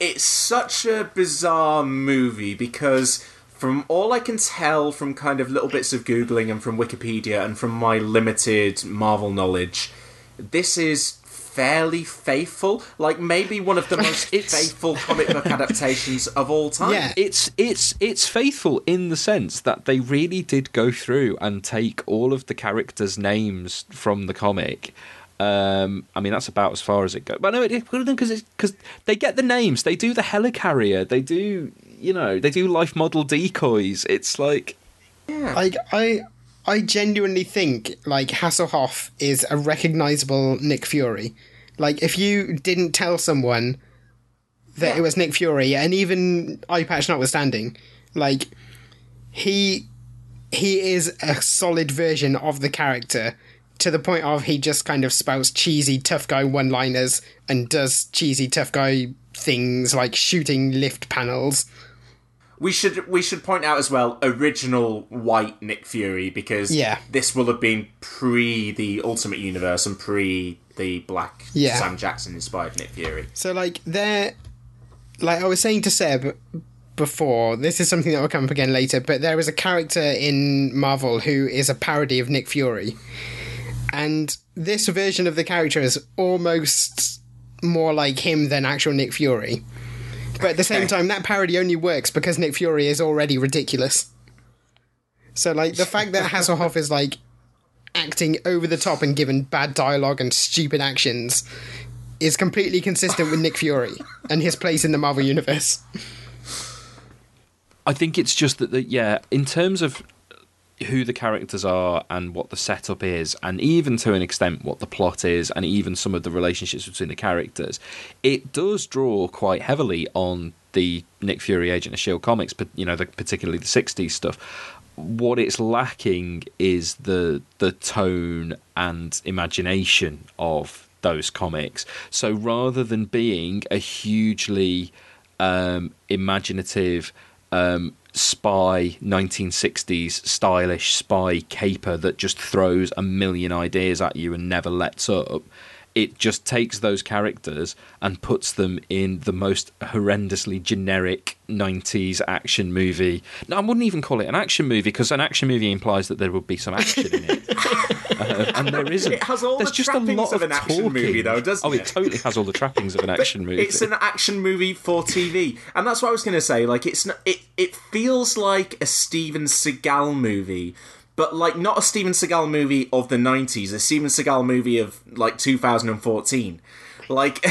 it's such a bizarre movie because from all I can tell from kind of little bits of googling and from Wikipedia and from my limited Marvel knowledge, this is fairly faithful. Like maybe one of the <laughs> most faithful comic book adaptations of all time. Yeah, it's it's it's faithful in the sense that they really did go through and take all of the characters' names from the comic. Um, I mean, that's about as far as it goes. But no, it because because they get the names. They do the helicarrier. They do you know they do life model decoys. It's like I, I, I genuinely think like Hasselhoff is a recognizable Nick Fury. Like if you didn't tell someone that it was Nick Fury, and even eye patch notwithstanding, like he he is a solid version of the character to the point of he just kind of spouts cheesy tough guy one liners and does cheesy tough guy things like shooting lift panels. We should we should point out as well original white Nick Fury because Yeah. this will have been pre the Ultimate Universe and pre the black Yeah. Sam Jackson inspired Nick Fury. So like there, like I was saying to Seb before, this is something that will come up again later. But there is a character in Marvel who is a parody of Nick Fury, and this version of the character is almost more like him than actual Nick Fury. But at the same time, that parody only works because Nick Fury is already ridiculous. So like the fact that Hasselhoff is like acting over the top and given bad dialogue and stupid actions is completely consistent with Nick Fury and his place in the Marvel universe. I think it's just that, the, yeah, in terms of who the characters are and what the setup is, and even to an extent what the plot is, and even some of the relationships between the characters, it does draw quite heavily on the Nick Fury Agent of Shield comics, but you know, the, particularly the '60s stuff. What it's lacking is the the tone and imagination of those comics. So rather than being a hugely um, imaginative um, spy 1960s stylish spy caper that just throws a million ideas at you and never lets up it just takes those characters and puts them in the most horrendously generic 90s action movie. Now, I wouldn't even call it an action movie because an action movie implies that there would be some action in it. <laughs> Uh, <laughs> and there isn't. It has all There's the just a trappings lot of an action talking. movie, though, doesn't oh, it? totally has all the trappings of an <laughs> action movie. It's an action movie for TV, and that's what I was going to say. Like, it's not, it it feels like a Steven Seagal movie, but like not a Steven Seagal movie of the '90s, a Steven Seagal movie of like 2014. Like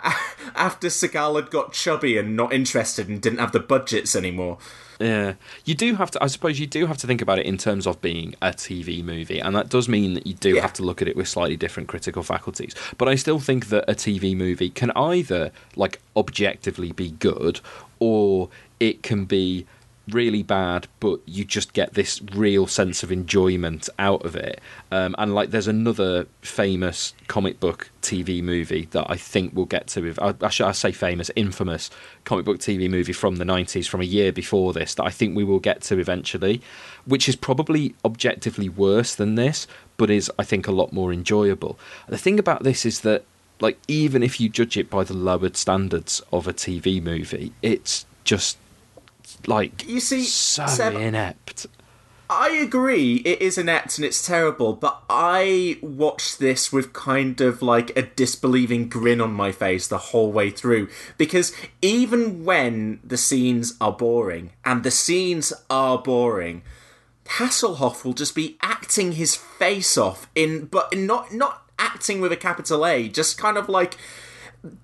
<laughs> after Seagal had got chubby and not interested and didn't have the budgets anymore. Yeah, you do have to. I suppose you do have to think about it in terms of being a TV movie, and that does mean that you do have to look at it with slightly different critical faculties. But I still think that a TV movie can either like objectively be good, or it can be really bad, but you just get this real sense of enjoyment out of it. Um, and like, there's another famous comic book TV movie that I think we'll get to. With I, I should I say famous, infamous comic book TV movie from the '90s, from a year before this, that I think we will get to eventually, which is probably objectively worse than this, but is I think a lot more enjoyable. The thing about this is that. Like even if you judge it by the lowered standards of a TV movie, it's just like you see so Seb, inept. I agree, it is inept and it's terrible, but I watched this with kind of like a disbelieving grin on my face the whole way through. Because even when the scenes are boring, and the scenes are boring, Hasselhoff will just be acting his face off in, but not not acting with a capital A, just kind of like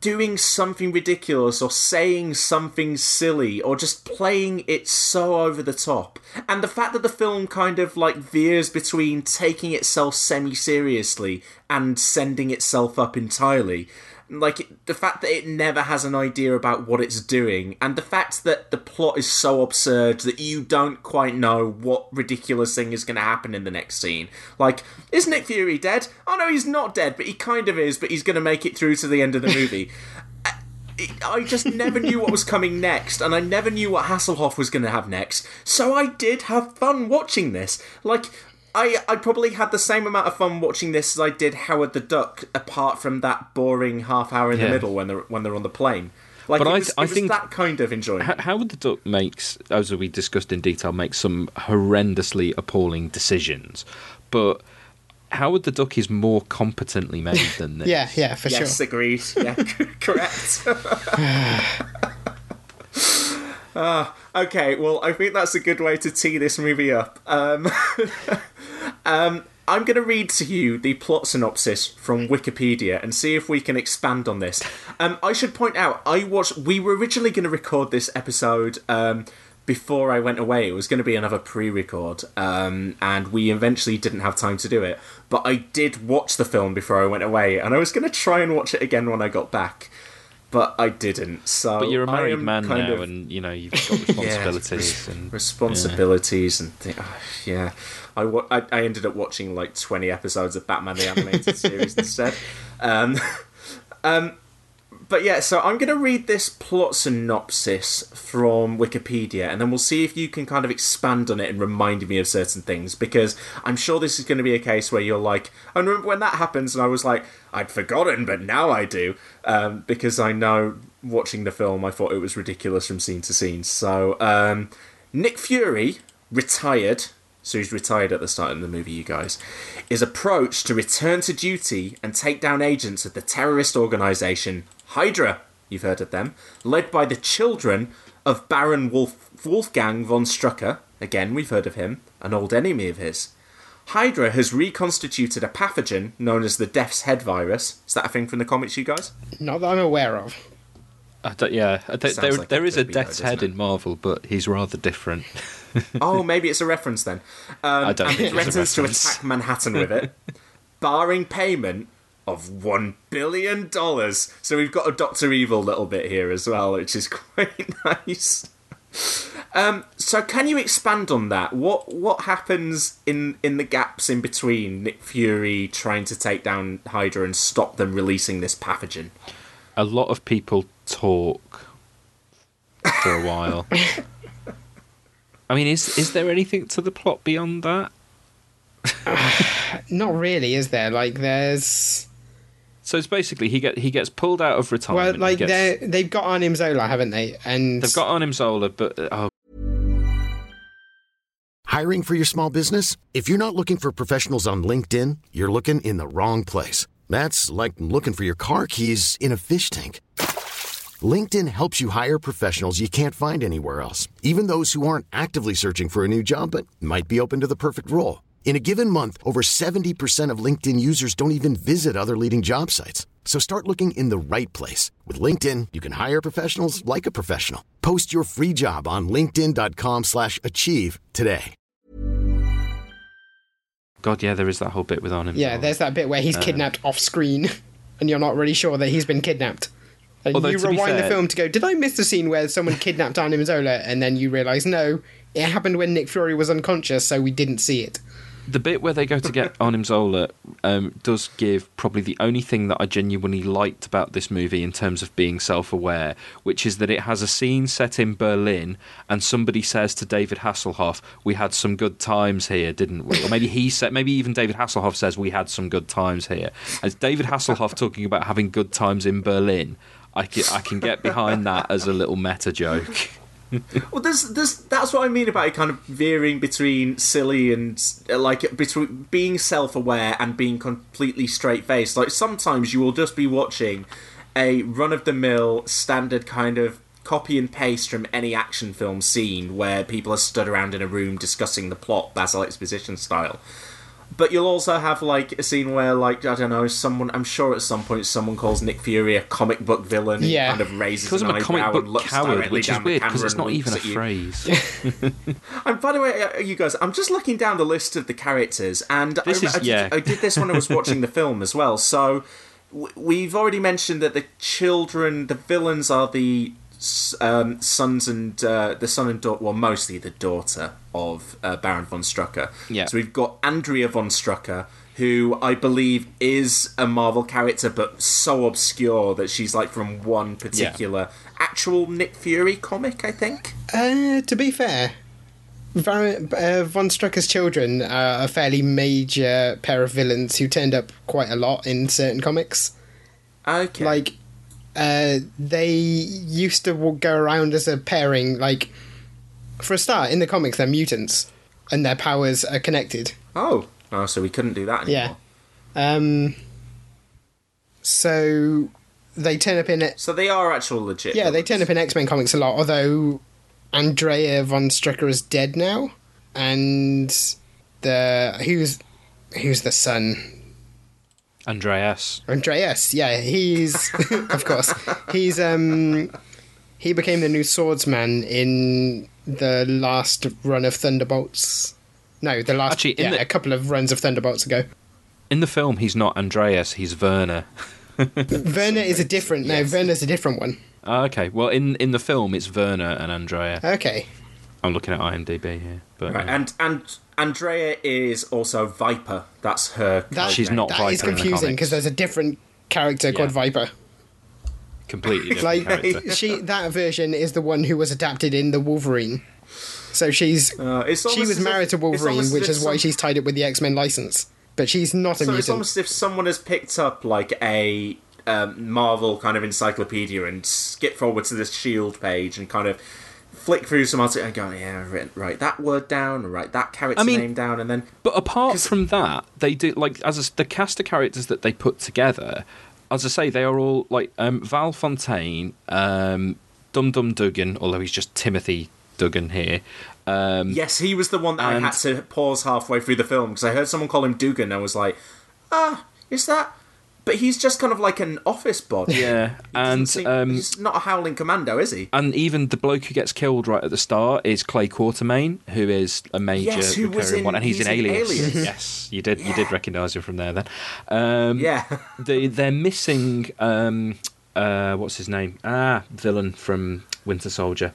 doing something ridiculous or saying something silly or just playing it so over the top. And the fact that the film kind of like veers between taking itself semi seriously and sending itself up entirely like the fact that it never has an idea about what it's doing, and the fact that the plot is so absurd that you don't quite know what ridiculous thing is going to happen in the next scene. Like, is Nick Fury dead? Oh no, he's not dead, but he kind of is. But he's going to make it through to the end of the movie. <laughs> I just never knew what was coming next, and I never knew what Hasselhoff was going to have next. So I did have fun watching this. Like, I, I probably had the same amount of fun watching this as I did Howard the Duck, apart from that boring half hour in Yeah. the middle when they're when they're on the plane. Like, But it I- was, I it was think- that kind of enjoyment. H- Howard the Duck makes, as we discussed in detail, makes some horrendously appalling decisions, but Howard the Duck is more competently made <laughs> than this. Yeah, yeah, for yes, sure. agreed. Yeah, <laughs> correct. <sighs> <laughs> <sighs> Ah, okay, well, I think that's a good way to tee this movie up. Um, <laughs> um, I'm going to read to you the plot synopsis from Wikipedia and see if we can expand on this. Um, I should point out, I watched. We were originally going to record this episode um, before I went away. It was going to be another pre-record, um, and we eventually didn't have time to do it. But I did watch the film before I went away, and I was going to try and watch it again when I got back. But I didn't. So But you're a married man kind now, of- and you know you've <laughs> got responsibilities. res- and responsibilities and thi- oh, yeah. I, wa- I I ended up watching like 20 episodes of Batman the Animated <laughs> Series instead. Um, <laughs> um, but yeah, so I'm going to read this plot synopsis from Wikipedia, and then we'll see if you can kind of expand on it and remind me of certain things, because I'm sure this is going to be a case where you're like, I remember when that happens, and I was like, I'd forgotten, but now I do, um, because I know watching the film, I thought it was ridiculous from scene to scene. So, um, Nick Fury, retired, so he's retired at the start of the movie, you guys, is approached to return to duty and take down agents of the terrorist organisation Hydra. You've heard of them, led by the children of Baron Wolf- Wolfgang von Strucker. Again, we've heard of him, an old enemy of his. Hydra has reconstituted a pathogen known as the Death's Head virus. Is that a thing from the comics, you guys? Not that I'm aware of. I don't, yeah, I don't- there, like there it is a could be, though, Death's Head in Marvel, but he's rather different. <laughs> oh, maybe it's a reference then. <laughs> Um, I don't and think it's a threatens to attack Manhattan with it, <laughs> barring payment of one billion dollars. So we've got a Doctor Evil little bit here as well, which is <laughs> quite nice. Um, so can you expand on that? What what happens in in the gaps in between Nick Fury trying to take down Hydra and stop them releasing this pathogen? a lot of people talk for a while. <laughs> I mean, is is there anything to the plot beyond that? <sighs> Not really, is there? Like, there's. So it's basically he get he gets pulled out of retirement. Well, like, gets- they they've got Arnim Zola, haven't they? And they've got Arnim Zola, but uh, oh, Hiring for your small business? If you're not looking for professionals on LinkedIn, you're looking in the wrong place. That's like looking for your car keys in a fish tank. LinkedIn helps you hire professionals you can't find anywhere else, even those who aren't actively searching for a new job but might be open to the perfect role. In a given month, over 70% of LinkedIn users don't even visit other leading job sites. So start looking in the right place. With LinkedIn, you can hire professionals like a professional. Post your free job on linkedin.com slash achieve today. God, yeah, there is that whole bit with Arnim. yeah, there's that bit where he's Uh, kidnapped off screen, <laughs> and you're not really sure that he's been kidnapped. And Although, you to be rewind the film to go, did I miss the scene where someone <laughs> kidnapped Arnim Zola? And then you realise, no, it happened when Nick Fury was unconscious, so we didn't see it. The bit where they go to get <laughs> Arnim Zola um, does give probably the only thing that I genuinely liked about this movie in terms of being self-aware, which is that it has a scene set in Berlin, and somebody says to David Hasselhoff, "We had some good times here, didn't we?" Or maybe he <laughs> said, maybe even David Hasselhoff says, "We had some good times here." As David Hasselhoff talking about having good times in Berlin, I can, I can get behind that as a little meta joke. <laughs> Well, there's, there's, that's what I mean about it kind of veering between silly and uh, like between being self-aware and being completely straight-faced. Like sometimes you will just be watching a run-of-the-mill standard kind of copy and paste from any action film scene where people are stood around in a room discussing the plot, Basil exposition style. But you'll also have like a scene where, like, I don't know, someone. I'm sure at some point someone calls Nick Fury a comic book villain. and Yeah. kind of raises Calls an him a comic eyebrow book and looks coward, directly which is weird because it's not even a at you. phrase. <laughs> <laughs> And by the way, uh, you guys, I'm just looking down the list of the characters, and This I, is- I did, yeah. I did this when I was watching the <laughs> film as well. So we've already mentioned that the children, the villains, are the s- um, sons and uh, the son and daughter. Well, mostly the daughter of uh, Baron von Strucker. Yeah. So we've got Andrea von Strucker, who I believe is a Marvel character, but so obscure that she's like from one particular actual Nick Fury comic. I think. Uh, to be fair, Var- uh, Von Strucker's children are a fairly major pair of villains who turned up quite a lot in certain comics. Okay. Like, uh, they used to go around as a pairing. Like, for a start, in the comics, they're mutants, and their powers are connected. Oh. Oh, so we couldn't do that anymore. Yeah. Um. So they turn up in it. So they are actual legit. Yeah, they turn up in X Men comics a lot. Although Andrea von Strucker is dead now, and the who's who's the son? Andreas. Andreas. Yeah, he's <laughs> of course he's um he became the new swordsman in the last run of Thunderbolts. No, the last Actually, in yeah, the- a couple of runs of Thunderbolts ago. In the film, he's not Andreas, he's Werner. <laughs> Werner is a different. No, Werner's a different one. Ah, okay, well, in, in the film, it's Werner and Andrea. Okay. I'm looking at IMDb here. But Right, yeah. and and Andrea is also Viper. That's her. That, She's not That is Viper in the confusing comics. because there's a different character called Viper. completely different like character. <laughs> she that version is the one who was adapted in the Wolverine. So she's Uh, it's she was as if- married to Wolverine, which if is why some- she's tied up with the X Men license. But she's not a So it's mutant. almost as if someone has picked up like a um, Marvel kind of encyclopedia and skip forward to this Shield page and kind of flick through some articles and go, yeah, write that word down, write that character I mean- name down, and then But apart from that, they do like as a, the cast of characters that they put together. As I say, they are all like um, Val Fontaine, um, Dum Dum Dugan, although he's just Timothy Dugan here. Um, yes, he was the one that I had to pause halfway through the film because I heard someone call him Dugan. and I was like, ah, is that? But he's just kind of like an office bod. yeah, and Seem- um, he's not a howling commando, is he? and even the bloke who gets killed right at the start is Clay Quartermain, who is a major Yes, who was recurring in- one, and he's, he's in in Alias. Alias. <laughs> yes, you did you did recognise him from there then. Um, Yeah. <laughs> they they're missing um, uh, what's his name? Ah, villain from Winter Soldier.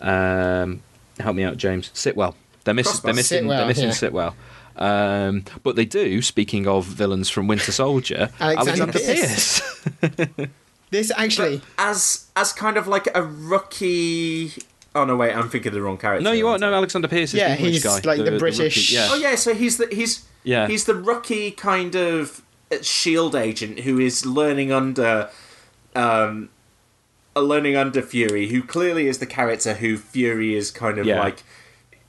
Um, help me out, James. Sitwell. They're missing. They're missing. Sitwell, they're missing yeah. Sitwell. Um, but they do. Speaking of villains from Winter Soldier, <laughs> Alexander Alexander Pierce. <laughs> This actually, as as kind of like a rookie. Oh no, wait, I'm thinking of the wrong character. no, you are aren't no Alexander Pierce. Is Yeah, the English he's guy, like the rookie, British- yeah. Oh yeah, so he's the he's Yeah. he's the rookie kind of shield agent who is learning under um uh, learning under Fury, who clearly is the character who Fury is kind of Yeah. like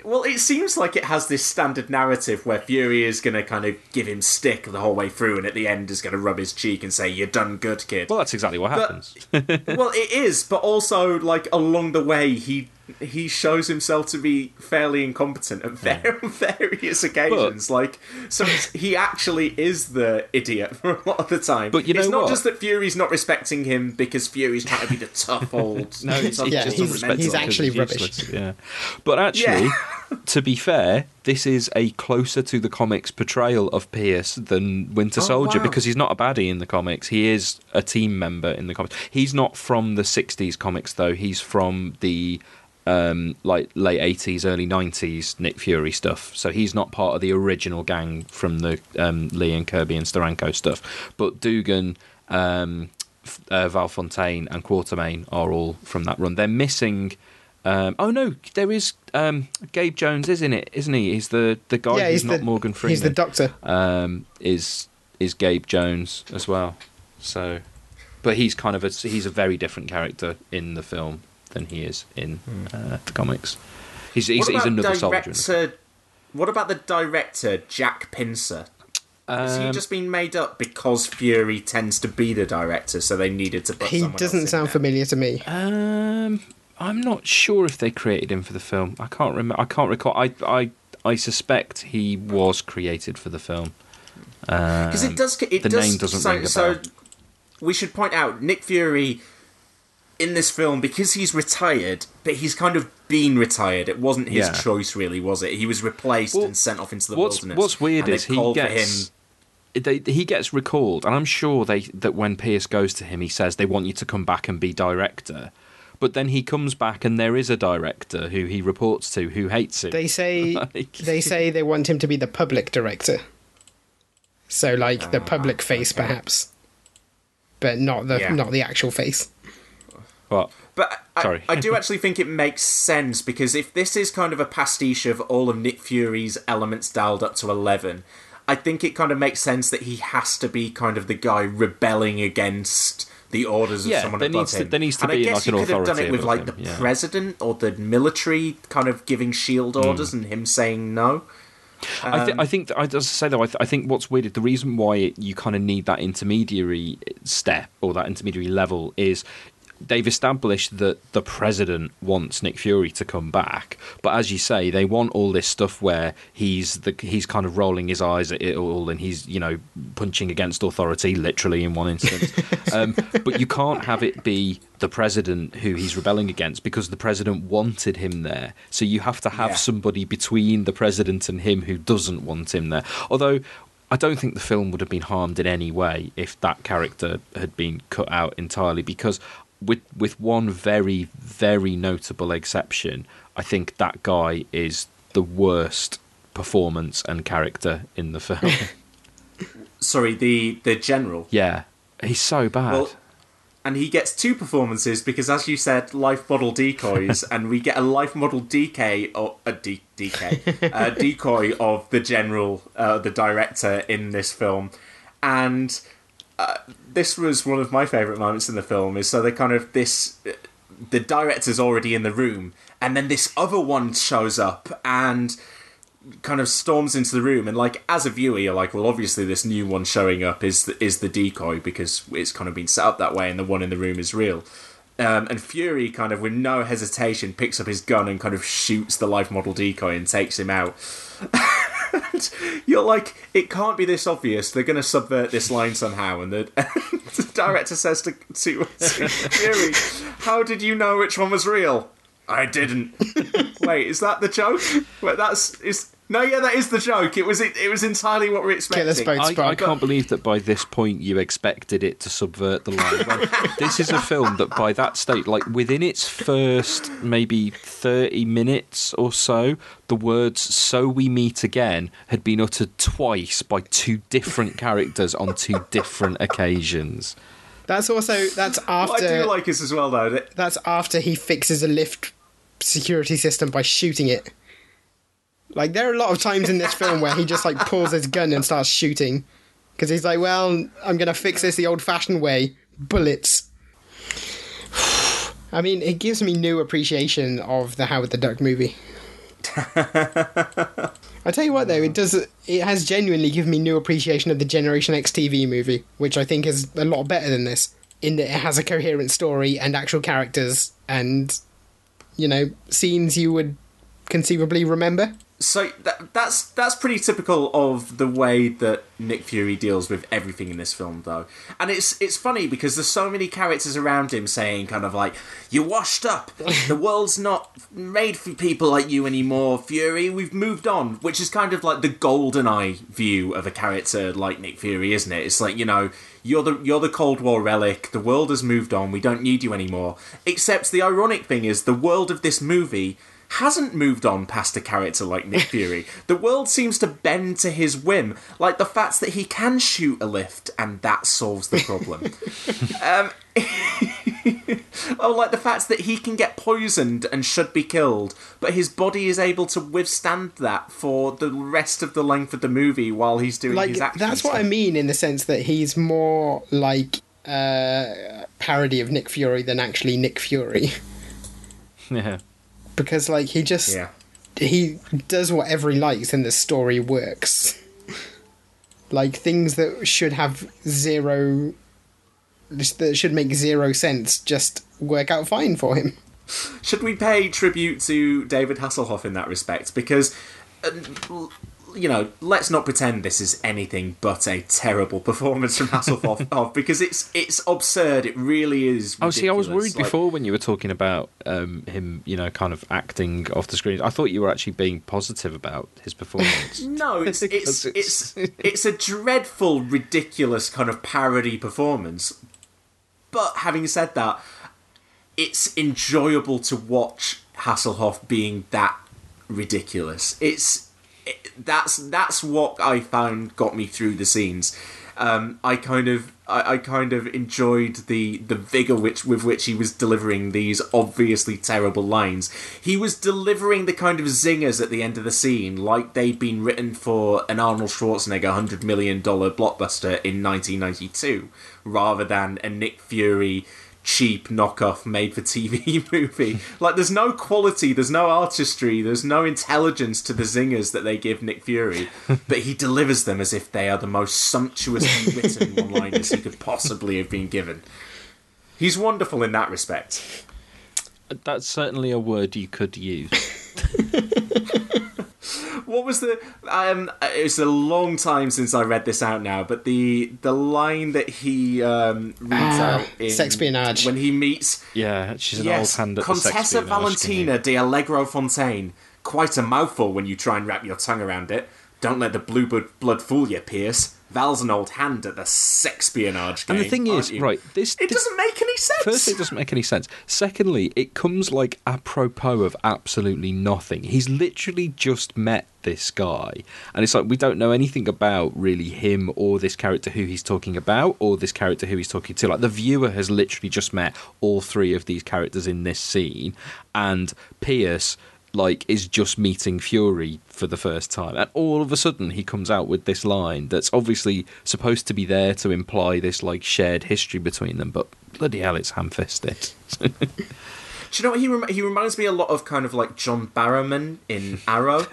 well, it seems like it has this standard narrative where Fury is going to kind of give him stick the whole way through, and at the end is going to rub his cheek and say, "You're done good, kid." Well, that's exactly what happens. <laughs> well, it is, but also like along the way, he he shows himself to be fairly incompetent at var- <laughs> various occasions. like, so he actually is the idiot for <laughs> a lot of the time. But you know, it's know not what? just that Fury's not respecting him because Fury's trying to be the tough <laughs> old. No, he's, Yeah, just he's- he's actually he's rubbish. useless, Yeah, but actually, to be fair, this is a closer to the comics portrayal of Pierce than Winter Oh, Soldier wow. because he's not a baddie in the comics. He is a team member in the comics. He's not from the '60s comics though. He's from the um, like late '80s, early '90s Nick Fury stuff. So he's not part of the original gang from the um, Lee and Kirby and Steranko stuff. But Dugan. Um, uh, Val Fontaine and Quartermain are all from that run. They're missing. Um, oh no, there is um, Gabe Jones, isn't it? Isn't he? He's the the guy yeah, who's he's not Morgan Freeman. he's the doctor. um, is is Gabe Jones as well. So, but he's kind of a he's a very different character in the film than he is in uh, the comics. He's he's, he's about another soldier. in the director? What about the director Jack Pincer? Has he Um, just been made up because Fury tends to be the director, so they needed to put He someone doesn't else in sound there? familiar to me. Um, I'm not sure if they created him for the film. I can't remember. I can't recall. I I I suspect he was created for the film. Because Um, it does. It the does, name doesn't so, ring a bell. so we should point out Nick Fury in this film because he's retired, but he's kind of been retired. It wasn't his Yeah. choice, really, was it? He was replaced Well, and sent off into the what's- wilderness. what's weird is he gets- him they, he gets recalled, and I'm sure they that when Pierce goes to him, he says they want you to come back and be director. But then he comes back, and there is a director who he reports to who hates him. They say <laughs> Like- they say they want him to be the public director. So like the ah, public face perhaps. But not the Yeah. not the actual face. What? But I, Sorry. I do actually think it makes sense because if this is kind of a pastiche of all of Nick Fury's elements dialed up to 11, I think it kind of makes sense that he has to be kind of the guy rebelling against the orders of Yeah, someone there above needs to- there needs to and I be, guess like, you an could have done it with like him, the yeah. president or the military kind of giving shield Hmm. orders and him saying no. I, th- Um, I think, I just say though, I, th- I think what's weird, the reason why it, you kind of need that intermediary step or that intermediary level is they've established that the president wants Nick Fury to come back, but as you say, they want all this stuff where he's the he's kind of rolling his eyes at it all and he's you know punching against authority, literally in one instance. <laughs> um, but you can't have it be the president who he's rebelling against because the president wanted him there. So you have to have Yeah. somebody between the president and him who doesn't want him there. Although I don't think the film would have been harmed in any way if that character had been cut out entirely because with with one very very notable exception, I think that guy is the worst performance and character in the film. <laughs> Sorry, the the general. yeah, he's so bad. Well, and he gets two performances because, as you said, life model decoys, <laughs> and we get a life model DK or a D, DK, a <laughs> decoy of the general, uh, the director in this film, and this was one of my favourite moments in the film. Is so they kind of this, the director's already in the room, and then this other one shows up and kind of storms into the room and like as a viewer you're like well obviously this new one showing up is the, is the decoy because it's kind of been set up that way and the one in the room is real um, and Fury kind of with no hesitation picks up his gun and kind of shoots the life model decoy and takes him out <laughs> you're like it can't be this obvious they're going to subvert this line somehow and the, <laughs> the director says to, to, to Fury how did you know which one was real I didn't. <laughs> Wait, is that the joke? Wait, that's is no, yeah, that is the joke. It was it, it was entirely what we're expecting. us both. I, Spock. I can't believe that by this point you expected it to subvert the line. When <laughs> this is a film that by that state, like within its first maybe 30 minutes or so, the words So We Meet Again had been uttered twice by two different characters on two different occasions. That's also that's What I do like is as well though that that's after he fixes a lift security system by shooting it. Like there are a lot of times in this film where he just like pulls his gun and starts shooting because he's like, "Well, I'm gonna fix this the old-fashioned way, bullets." <sighs> I mean, it gives me new appreciation of the Howard the Duck movie. <laughs> I tell you what, though, it does. It has genuinely given me new appreciation of the Generation X TV movie, which I think is a lot better than this. In that it has a coherent story and actual characters, and you know scenes you would conceivably remember. So that, that's that's pretty typical of the way that Nick Fury deals with everything in this film though. And it's it's funny because there's so many characters around him saying kind of like you're washed up. The world's not made for people like you anymore, Fury. We've moved on, which is kind of like the GoldenEye view of a character like Nick Fury, isn't it? It's like, you know, you're the you're the Cold War relic. The world has moved on. We don't need you anymore. Except the ironic thing is the world of this movie hasn't moved on past a character like Nick <laughs> Fury. the world seems to bend to his whim, like the fact that he can shoot a lift and that solves the problem. <laughs> um, <laughs> oh, like the fact that he can get poisoned and should be killed, but his body is able to withstand that for the rest of the length of the movie while he's doing like his actions. that's what I mean in the sense that he's more like a parody of Nick Fury than actually Nick Fury. Yeah. Because like he just Yeah. he does whatever he likes and the story works like things that should have zero that should make zero sense just work out fine for him Should we pay tribute to David Hasselhoff in that respect? Because uh, you know, let's not pretend this is anything but a terrible <laughs> performance from Hasselhoff <laughs> because it's it's absurd. It really is. Oh, see, I was worried Like, before when you were talking about um, him, you know, kind of acting off the screen. I thought you were actually being positive about his performance. <laughs> No, it's it's, Because it's it's a dreadful, ridiculous kind of parody performance. But having said that, it's enjoyable to watch Hasselhoff being that ridiculous. It's that's that's what I found got me through the scenes. Um, I kind of I, I kind of enjoyed the the vigor which with which he was delivering these obviously terrible lines. He was delivering the kind of zingers at the end of the scene like they'd been written for an Arnold Schwarzenegger hundred million dollar blockbuster in 1992, rather than a Nick Fury cheap knockoff made for TV <laughs> movie. Like there's no quality, there's no artistry, there's no intelligence to the zingers that they give Nick Fury, <laughs> but he delivers them as if they are the most sumptuously written <laughs> one-liners he could possibly have been given. He's wonderful in that respect. That's certainly a word you could use. What was the? Um, it's a long time since I read this out now, but the the line that he um, reads Ah, out in sexpionage. when he meets Yeah, she's an yes, old hand at Contessa the Valentina de Allegro Fontaine. Quite a mouthful when you try and wrap your tongue around it. Don't let the blue blood, blood fool you, Pierce. Val's an old hand at the sexpionage game. And the thing is, you? right, this it this- doesn't make any sense. First, it doesn't make any sense. Secondly, it comes like apropos of absolutely nothing. He's literally just met this guy, and it's like we don't know anything about really him or this character who he's talking about or this character who he's talking to. Like the viewer has literally just met all three of these characters in this scene, and Pierce like is just meeting Fury for the first time, and all of a sudden he comes out with this line that's obviously supposed to be there to imply this like shared history between them, but bloody hell, it's ham-fisted. <laughs> Do you know what he rem- he reminds me a lot of kind of like John Barrowman in Arrow,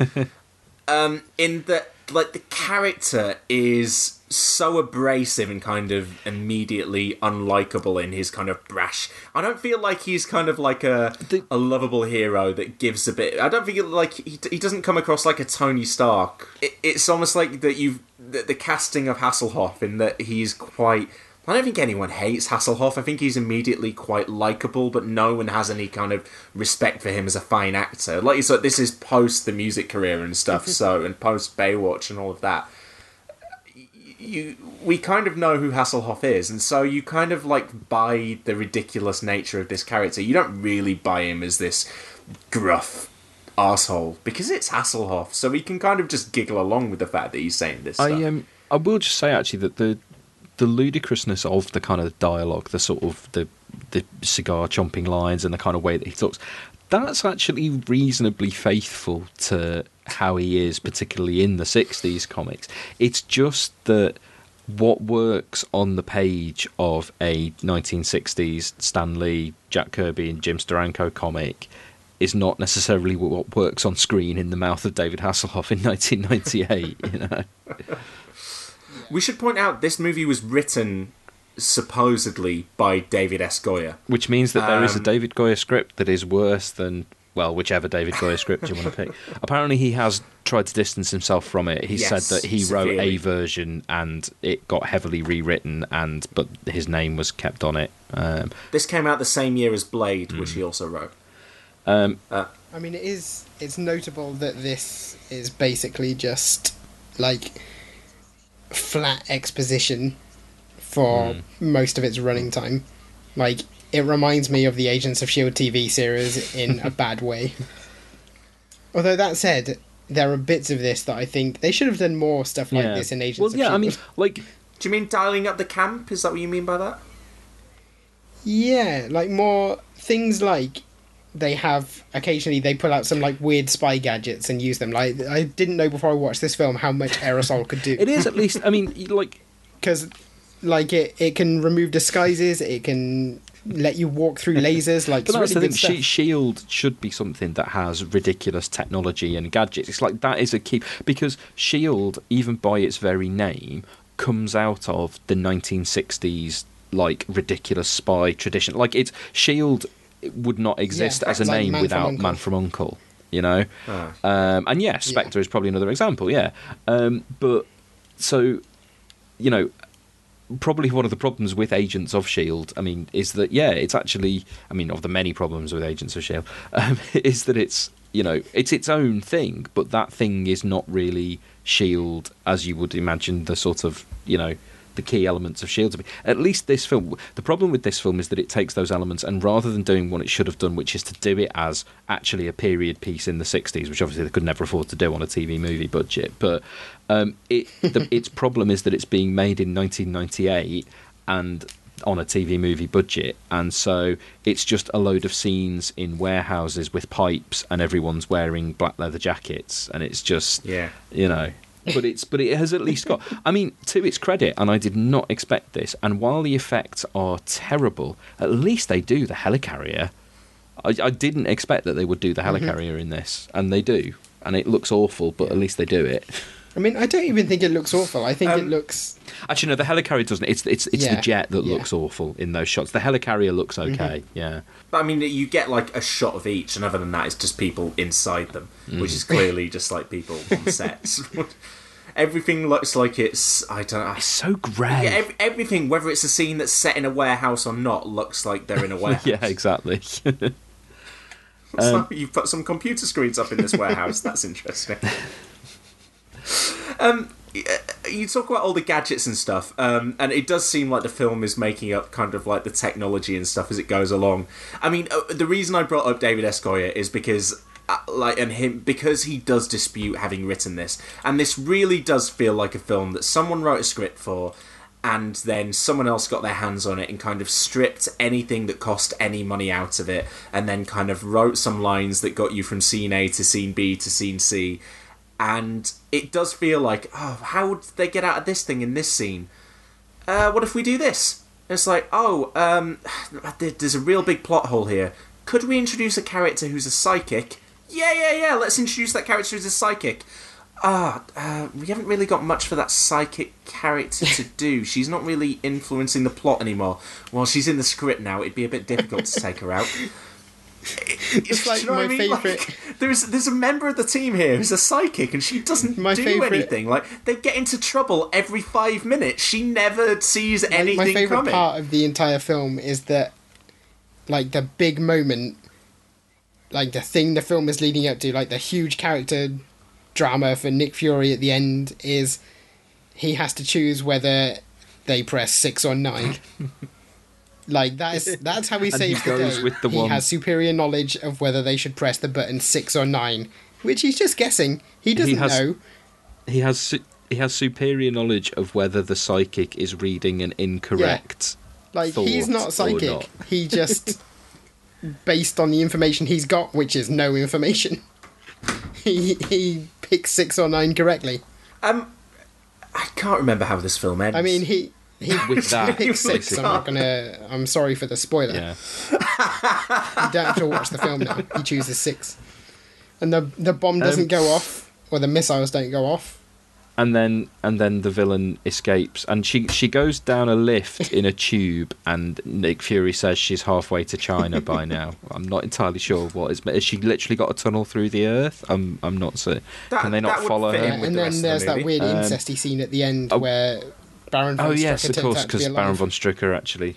<laughs> um, in that like the character is so abrasive and kind of immediately unlikable in his kind of brash. I don't feel like he's kind of like a a lovable hero that gives a bit. I don't feel like he, he doesn't come across like a Tony Stark. It, it's almost like that you've the, the casting of Hasselhoff in that he's quite. I don't think anyone hates Hasselhoff. I think he's immediately quite likable, but no one has any kind of respect for him as a fine actor. Like you said, this is post the music career and stuff, <laughs> so and post Baywatch and all of that. You, we kind of know who Hasselhoff is, and so you kind of like buy the ridiculous nature of this character. You don't really buy him as this gruff asshole because it's Hasselhoff, so we can kind of just giggle along with the fact that he's saying this. Stuff. I um I will just say actually that the the ludicrousness of the kind of dialogue, the sort of the the cigar chomping lines and the kind of way that he talks, that's actually reasonably faithful to how he is, particularly in the '60s comics. It's just that what works on the page of a 1960s Stan Lee, Jack Kirby, and Jim Steranko comic is not necessarily what works on screen in the mouth of David Hasselhoff in <laughs> 1998. You know. We should point out this movie was written supposedly by David S. Goyer. Which means that there is a Um, David Goyer script that is worse than well, whichever David Goyer script you want to pick. <laughs> Apparently, he has tried to distance himself from it. He Yes, said that he wrote a version and it got heavily rewritten, and but his name was kept on it. Um, This came out the same year as Blade, which he also wrote. um, Uh, I mean, it is. It's notable that this is basically just like flat exposition for most of its running time. Like, it reminds me of the Agents of Shield TV series in a bad <laughs> way. Although that said, there are bits of this that I think they should have done more stuff like yeah. this in Agents well, of yeah, I mean, like Do you mean dialing up the camp? Is that what you mean by that? Yeah, like more things like they have occasionally they pull out some like weird spy gadgets and use them. Like I didn't know before I watched this film how much aerosol could do. <laughs> it is at least. I mean, like <laughs> because like it it can remove disguises. It can let you walk through <laughs> lasers. Like But it's that's really the good thing. stuff. Shield should be something that has ridiculous technology and gadgets. It's like that is a key because Shield, even by its very name, comes out of the 1960s like ridiculous spy tradition. Like it's Shield would not exist Yeah, as a like name Man without Uncle. Man from Uncle. You know, Ah. um, and yeah, Spectre is probably another example. Yeah, um, but so you know, probably one of the problems with Agents of Shield, I mean, is that yeah, it's actually, I mean, of the many problems with Agents of Shield, um, <laughs> is that it's you know it's its own thing, but that thing is not really Shield as you would imagine the sort of you know the key elements of Shield to be. At least this film, the problem with this film is that it takes those elements and rather than doing what it should have done, which is to do it as actually a period piece in the '60s, which obviously they could never afford to do on a TV movie budget, but um, it the, <laughs> its problem is that it's being made in 1998 and on a TV movie budget, and so it's just a load of scenes in warehouses with pipes, and everyone's wearing black leather jackets, and it's just Yeah. you know. But it's but it has at least got. <laughs> I mean, to its credit, and I did not expect this. And while the effects are terrible, at least they do the helicarrier. I, I didn't expect that they would do the Mhm. helicarrier in this, and they do. And it looks awful, but at least they do it. I mean, I don't even think it looks awful. I think it Um, looks. Actually, no, the helicarrier doesn't. It's it's it's Yeah, the jet that yeah. looks awful in those shots. The helicarrier looks okay. Yeah. But I mean, you get like a shot of each, and other than that, it's just people inside them, which Mm. is clearly just like <laughs> people on sets. <laughs> Everything looks like it's I don't know. It's so grey. Yeah, ev- everything, whether it's a scene that's set in a warehouse or not, looks like they're in a <laughs> warehouse. yeah, exactly. So Um, you've put some computer screens up in this warehouse. That's interesting. <laughs> Um, you talk about all the gadgets and stuff, um, and it does seem like the film is making up kind of like the technology and stuff as it goes along. I mean, uh, the reason I brought up David S. Is because. Uh, like and him because he does dispute having written this and this really does feel like a film that someone wrote a script for and then someone else got their hands on it and kind of stripped anything that cost any money out of it and then kind of wrote some lines that got you from scene A to scene B to scene C and it does feel like oh how would they get out of this thing in this scene uh, what if we do this And it's like oh um, <sighs> there's a real big plot hole here could we introduce a character who's a psychic yeah yeah yeah let's introduce that character who's a psychic ah, uh, we haven't really got much for that psychic character to <laughs> do. She's not really influencing the plot anymore. Well, she's in the script now. It'd be a bit difficult to take her out. <laughs> It's like you know my I mean? favourite. Like, there's there's a member of the team here who's a psychic, and she doesn't My do favourite- anything. Like they get into trouble every five minutes. She never sees my, anything my favorite coming. part of the entire film is that like the big moment like the thing the film is leading up to like the huge character drama for nick fury at the end is he has to choose whether they press six or nine <laughs> like that is <laughs> that's how he saves he the day with the he one- has superior knowledge of whether they should press the button six or nine which he's just guessing he doesn't has- know He has su- he has superior knowledge of whether the psychic is reading an incorrect. Like he's not psychic. not. He just <laughs> based on the information he's got, which is no information. <laughs> He he picks six or nine correctly. Um, I can't remember how this film ends. I mean he he With that, picks six. I'm not gonna. I'm sorry for the spoiler. Yeah. You don't have to watch the film now. He chooses six, and the the bomb doesn't Um, go off, or the missiles don't go off. and then and then the villain escapes and she she goes down a lift in a tube and Nick Fury says she's halfway to China by now. I'm not entirely sure what is has she literally got a tunnel through the earth? I'm I'm not certain. That- Can they not follow her? in with and the then rest of the there's that weird Um, incesty scene at the end where Baron von Oh Strucker yes, of course, out be because. Baron von Strucker actually.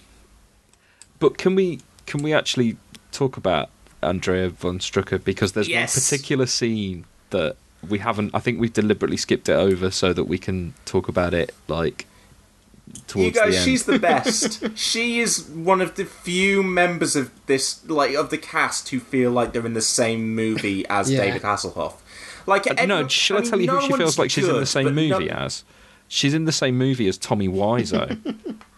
But can we can we actually talk about Andrea von Strucker because there's Yes. one particular scene that we haven't. I think we've deliberately skipped it over so that we can talk about it like towards you guys, the end. she's the best. <laughs> she is one of the few members of this, like of the cast, who feel like they're in the same movie as Yeah. David Hasselhoff. Like, Uh, no, everyone- shall I, mean, tell you no who she feels one's like she's in the same but no- movie as? She's in the same movie as Tommy Wiseau.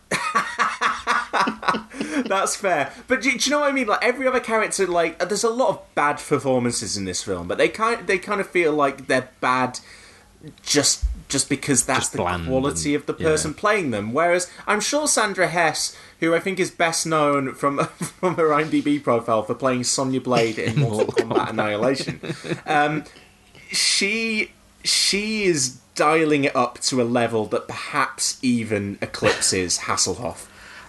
<laughs> That's fair, but do, do you know what I mean? Like every other character, like there's a lot of bad performances in this film, but they kind they kind of feel like they're bad just just because that's Just the quality and- of the person yeah. playing them. Whereas I'm sure Sandra Hess, who I think is best known from <laughs> from her IMDb profile for playing Sonya Blade in Mortal Kombat Annihilation, <laughs> um, she she is dialing it up to a level that perhaps even eclipses <laughs> Hasselhoff.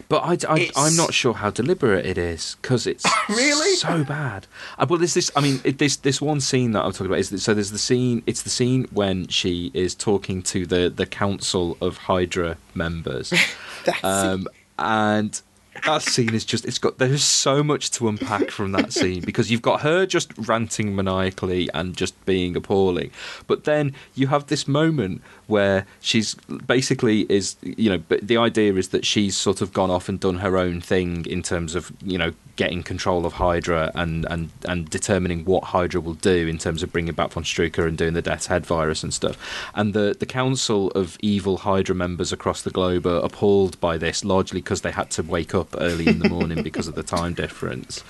But I, I, I'm not sure how deliberate it is because it's <laughs> Really? so bad. Uh, well, there's this. I mean, it, this this one scene that I'm talking about is that, so there's the scene. It's the scene when she is talking to the the council of Hydra members, <laughs> um, and that scene is just it's got there's so much to unpack from that scene because you've got her just ranting maniacally and just being appalling. But then you have this moment where she's basically is you know but the idea is that she's sort of gone off and done her own thing in terms of you know getting control of Hydra and and and determining what Hydra will do in terms of bringing back von Strucker and doing the Death's Head virus and stuff. And the the council of evil Hydra members across the globe are appalled by this largely because they had to wake up early in the morning because of the time difference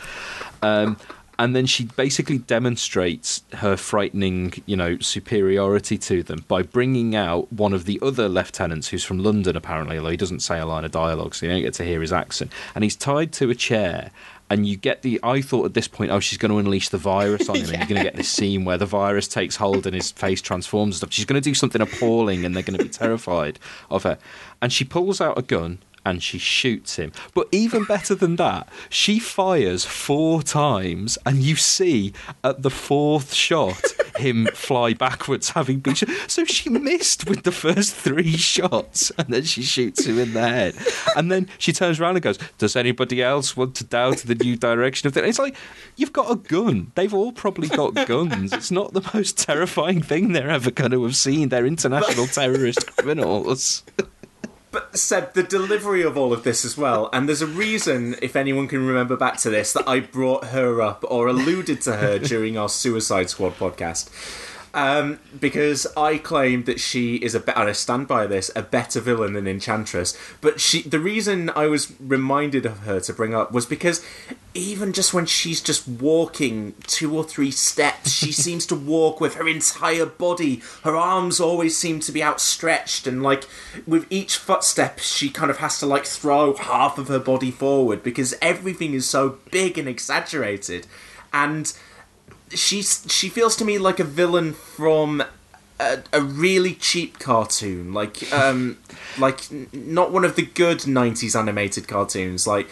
um, and then she basically demonstrates her frightening, you know, superiority to them by bringing out one of the other lieutenants who's from London, apparently, although he doesn't say a line of dialogue, so you don't get to hear his accent. And he's tied to a chair. And you get the. I thought at this point, oh, she's going to unleash the virus on him, and you're going to get this <laughs> scene where the virus takes hold and his face transforms and stuff. She's going to do something appalling, and they're going to be terrified of her. And she pulls out a gun and she shoots him. But even better than that, she fires four times, and you see at the fourth shot him <laughs> fly backwards, having been shot. So she missed with the first three shots, and then she shoots him in the head. And then she turns around and goes, "Does anybody else want to doubt the new direction of things?" It's like you've got a gun. They've all probably got guns. It's not the most terrifying thing they're ever going to have seen. They're international terrorist criminals. <laughs> But the delivery of all of this as well, and there's a reason, if anyone can remember back to this, that I brought her up or alluded to her during our Suicide Squad podcast. Um, because I claim that she is a better, and I stand by this, a better villain than Enchantress. But she, the reason I was reminded of her to bring up was because even just when she's just walking two or three steps, she <laughs> seems to walk with her entire body. Her arms always seem to be outstretched, and like with each footstep, she kind of has to like throw half of her body forward because everything is so big and exaggerated. And she's she feels to me like a villain from a, a really cheap cartoon, like <laughs> um, like n- not one of the good '90s animated cartoons, like.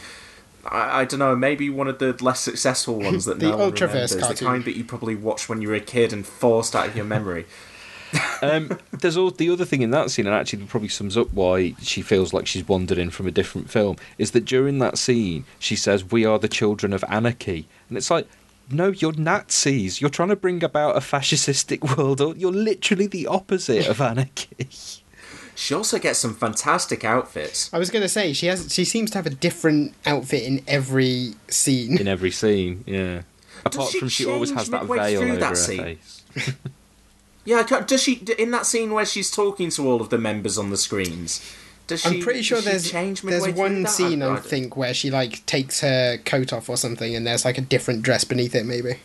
I, I don't know, maybe one of the less successful <laughs> ones that The no one Ultraverse remembers, the kind that you probably watched when you were a kid and forced out of your memory. <laughs> um, there's all the other thing in that scene, and actually probably sums up why she feels like she's wandered in from a different film, is that during that scene she says, "We are the children of anarchy," and it's like. No, you're Nazis. You're trying to bring about a fascistic <laughs> world. or You're literally the opposite of anarchy. <laughs> She also gets some fantastic outfits. I was going to say she has. She seems to have a different outfit in every scene. In every scene, yeah. Apart she from she always has that midway veil through over that her scene? face. <laughs> Yeah, does she in that scene where she's talking to all of the members on the screens? Does she? I'm pretty sure does there's change there's one scene I, I- I- think where she like takes her coat off or something, and there's like a different dress beneath it, maybe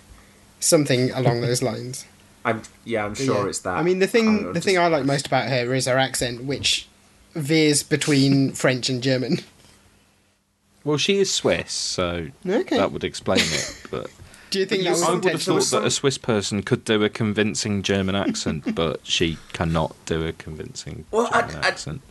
something along <laughs> those lines. I'm yeah, I'm sure yeah. it's that. I mean, the thing don't know, the thing I like most about her is her accent, which veers between <laughs> French and German. Well, she is Swiss, so Okay. that would explain it. But <laughs> Do you think that was I would have thought that a Swiss person could do a convincing German accent, but she cannot do a convincing Well, I- German I- accent.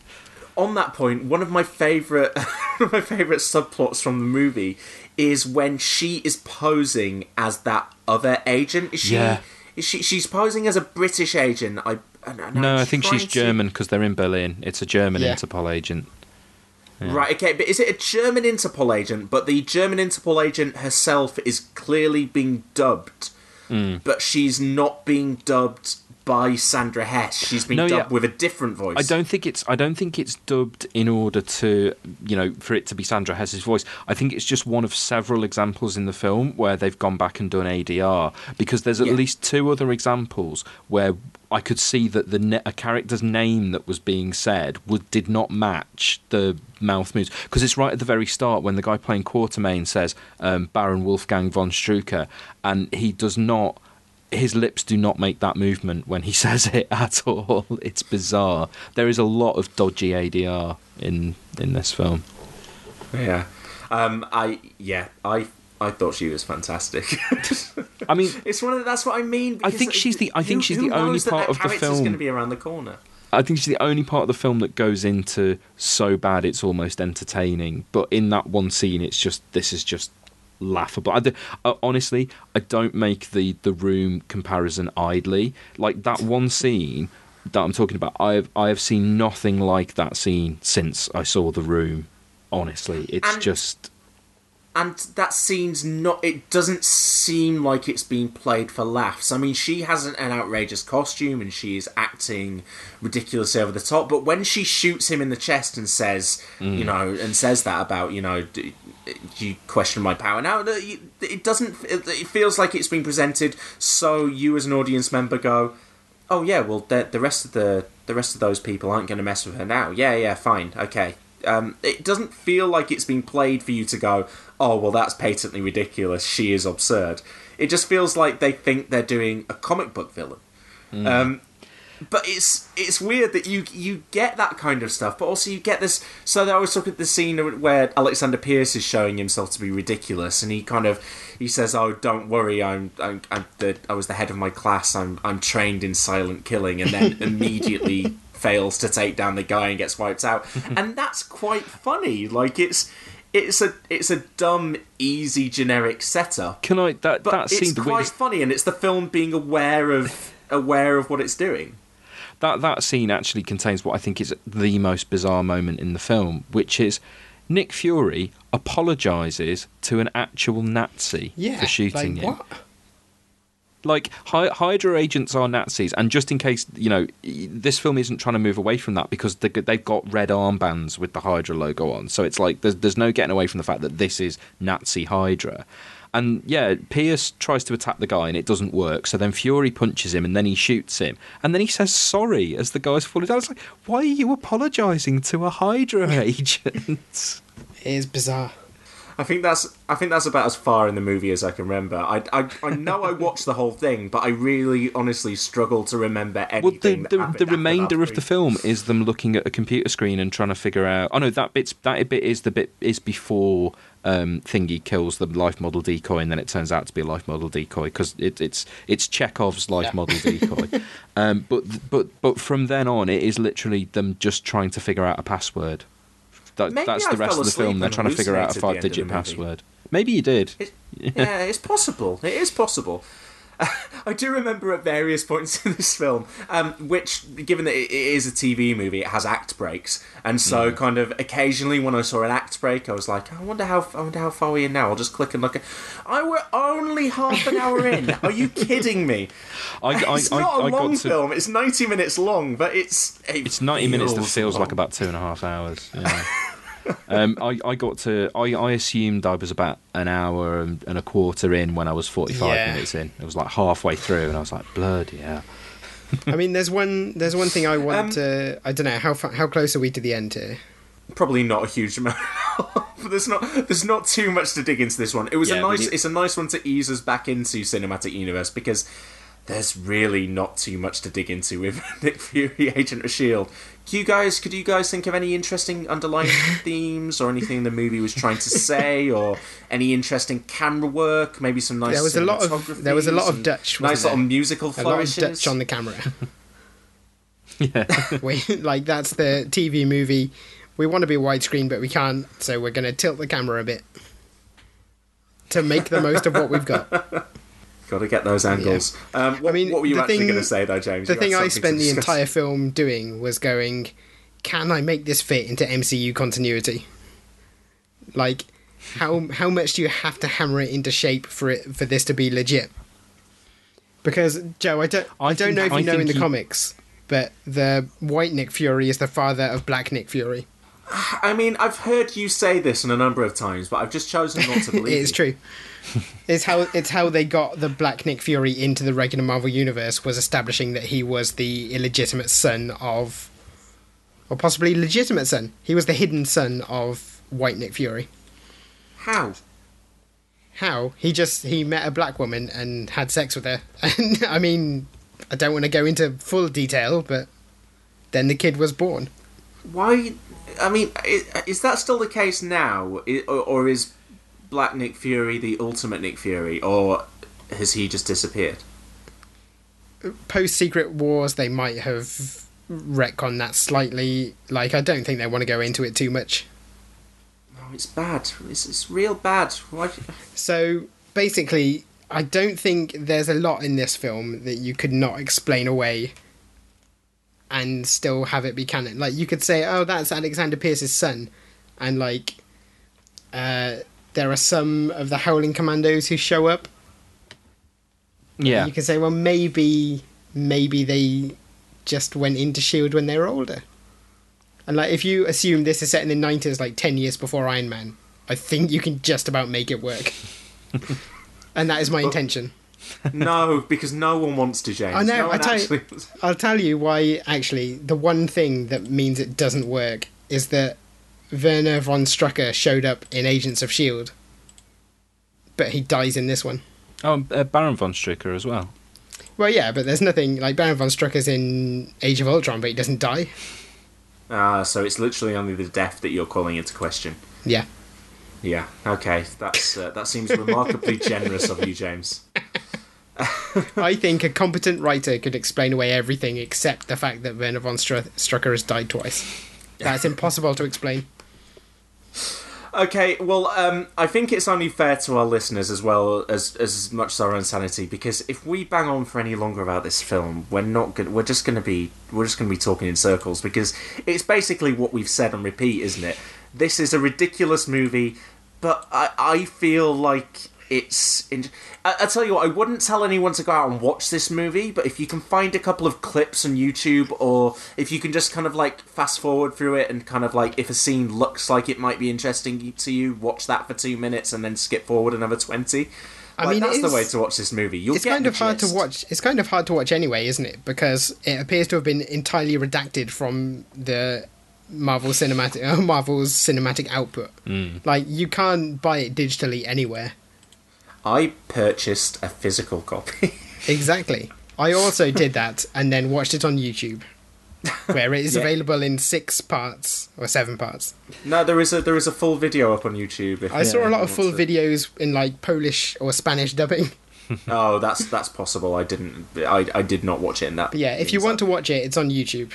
On that point, one of my favorite, <laughs> one of my favorite subplots from the movie is when she is posing as that other agent. Is she? Yeah. Is she? She's posing as a British agent. I. and- and No, I'm I think she's to- German because they're in Berlin. It's a German Yeah. Interpol agent. Yeah. Right, okay, but is it a German Interpol agent? But the German Interpol agent herself is clearly being dubbed, Mm. but she's not being dubbed by Sandra Hess. She's been No, yeah. dubbed with a different voice. I don't think it's. I don't think it's dubbed in order to, you know, for it to be Sandra Hess's voice. I think it's just one of several examples in the film where they've gone back and done ADR because there's at Yeah. least two other examples where I could see that the ne- a character's name that was being said would did not match the mouth moves because it's right at the very start when the guy playing Quartermain says um, Baron Wolfgang von Strucker and he does not his lips do not make that movement when he <laughs> says it at all. It's bizarre. There is a lot of dodgy ADR in in this film. Yeah, um, I yeah, I I thought she was fantastic. I mean, <laughs> it's one of the, that's what I mean. I think she's the- I think who- she's the only that part that of the film- going to be around the corner. I think it's the only part of the film that goes into so bad it's almost entertaining. But in that one scene, it's just this is just laughable. I do, uh, honestly, I don't make the the room comparison idly. Like that one scene that I'm talking about, I have I have seen nothing like that scene since I saw the room. Honestly, it's And- just and that scene's not it doesn't seem like it's being played for laughs. I mean she has an, an outrageous costume and she is acting ridiculous over the top but when she shoots him in the chest and says you mm. know and says that about you know d- you question my power. Now it doesn't it it feels like it's been presented so you as an audience member go oh yeah well the, the rest of the the rest of those people aren't going to mess with her now. Yeah yeah fine okay um, it doesn't feel like it's been played for you to go oh well that's patently ridiculous she is absurd it just feels like they think they're doing a comic book villain um, but it's it's weird that you you get that kind of stuff, but also you get this. So I always look at the scene where Alexander Pierce is showing himself to be ridiculous, and he kind of he says, "Oh, don't worry, I'm I'm, I'm the, I was the head of my class. I'm I'm trained in silent killing," and then <laughs> immediately fails to take down the guy and gets wiped out, <laughs> and that's quite funny. Like it's. It's a it's a dumb, easy, generic setup. Can I that But that it's scene? quite weirdest- funny, and it's the film being aware of aware of what it's doing. that that scene actually contains what I think is the most bizarre moment in the film, which is Nick Fury apologizes to an actual Nazi Yeah, for shooting like, him. what? Like Hy- Hydra agents are Nazis, and just in case you know, this film isn't trying to move away from that because they- they've got red armbands with the Hydra logo on. So it's like there's there's no getting away from the fact that this is Nazi Hydra. And yeah, Pierce tries to attack the guy and it doesn't work. So then Fury punches him and then he shoots him. And then he says sorry as the guy's falling down. It's like, why are you apologising to a Hydra <laughs> agent? It is bizarre. I think that's I think that's about as far in the movie as I can remember. I I, I know I watched the whole thing, but I really honestly struggle to remember Well, anything. the, that the, the remainder of the film is them looking at a computer screen and trying to figure out. Oh no, that bit's that bit is the bit is before um, Thingy kills the life model decoy, and then it turns out to be a life model decoy because it, it's it's Chekhov's life model <laughs> decoy. um, but but but from then on, it is literally them just trying to figure out a password. That, that's I the rest of the film. They're trying to figure out a hallucinated at the end five-digit of the movie. password. Maybe you did. <laughs> yeah, it's possible. It is possible. <laughs> I do remember at various points in this film, um, which, given that it it is a TV movie, it has act breaks, and so kind of occasionally when I saw an act break, I was like, I wonder how I wonder how far we're now. I'll just click and look. At, I were only half an hour in. Are you kidding me? <laughs> I, I, it's not a long to, film. It's ninety minutes long, but it's it It's 90 minutes that feels feels like about two and a half hours. Yeah. Um, I, I got to. I, I assumed I was about an hour and, and a quarter in when I was 45 Yeah. minutes in. It was like halfway through, and I was like, bloody hell. I mean, there's one. There's one thing I want Um, to. I don't know how fa- how close are we to the end here. probably not a huge amount. but <laughs> there's not there's not too much to dig into this one. It was Yeah, a nice need- it's a nice one to ease us back into cinematic universe because there's really not too much to dig into with <laughs> Nick Fury, Agent of Shield. You guys could you guys think of any interesting underlying <laughs> themes or anything the movie was trying to say or any interesting camera work? Maybe some nice there was a lot of cinematography, there was a lot of Dutch. nice wasn't little there? musical a lot of flourishes. Dutch on the camera. <laughs> Yeah. we like that's the TV movie. We want to be widescreen, but we can't, so we're going to tilt the camera a bit to make the most of what we've got. Got to get those angles. Um, what, I mean, what were you actually going to say, though, James? The You thing I spent the entire film doing was going, can I make this fit into MCU continuity? Like, how how much do you have to hammer it into shape for it for this to be legit? Because Joe, I don't I, I don't think- know if you I know in the he- comics, but the white Nick Fury is the father of Black Nick Fury. <sighs> I mean, I've heard you say this in a number of times, but I've just chosen not to <laughs> believe is you. true. <laughs> it's how it's how they got the Black Nick Fury into the regular Marvel universe was establishing that he was the illegitimate son of, or possibly legitimate son. He was the hidden son of White Nick Fury. How? How he just he met a black woman and had sex with her. <laughs> And I mean, I don't want to go into full detail, but then the kid was born. Why? I mean, is that still the case now, or or is Black Nick Fury the ultimate Nick Fury, or has he just disappeared? Post Secret Wars, they might have retcon that slightly. Like, I don't think they want to go into it too much. Oh, it's bad. It's, it's real bad. Why? So basically, I don't think there's a lot in this film that you could not explain away and still have it be canon. Like you could say, "Oh, that's Alexander Pierce's son," and like, uh, there are some of the Howling Commandos who show up. Yeah. You can say, "Well, maybe, maybe they just went into Shield when they were older." And like, if you assume this is set in the '90s, like ten years before Iron Man, I think you can just about make it work. <laughs> and that is my intention. <laughs> no, because no one wants to, change. I know. No I tell actually... you, <laughs> I'll tell you why. Actually, the one thing that means it doesn't work is that Werner von Strucker showed up in Agents of Shield, but he dies in this one. Oh, uh, Baron von Strucker as well. Well, yeah, but there's nothing like Baron von Strucker's in Age of Ultron, but he doesn't die. Ah, so it's literally only the death that you're calling into question. Yeah. Yeah. Okay. That's uh, that seems remarkably <laughs> generous of you, James. <laughs> I think a competent writer could explain away everything except the fact that Werner von Stru- Strucker has died twice. That's <laughs> impossible to explain. Okay, well, um, I think it's only fair to our listeners as well as as much as our own sanity because if we bang on for any longer about this film, we're not going. We're just going to be we're just going to be talking in circles because it's basically what we've said on repeat, isn't it? This is a ridiculous movie, but I I feel like it's. In, I, I tell you what, I wouldn't tell anyone to go out and watch this movie, but if you can find a couple of clips on YouTube, or if you can just kind of like fast forward through it and kind of like if a scene looks like it might be interesting to you, watch that for two minutes and then skip forward another twenty. I Like, mean, that's it the way to watch this movie. You'll it's get kind of hard to watch. It's kind of hard to watch anyway, isn't it? Because it appears to have been entirely redacted from the Marvel cinematic uh, <laughs> Marvel's cinematic output. Mm. Like you can't buy it digitally anywhere. I purchased a physical copy. <laughs> Exactly. I also did that and then watched it on YouTube, where it is <laughs> Yeah. available in six parts or seven parts. no, there is a there is a full video up on YouTube. If I saw a lot of full to- videos in like Polish or Spanish dubbing. <laughs> Oh, that's that's possible. I didn't. I, I did not watch it in that. But yeah, if you want to watch it, it's on YouTube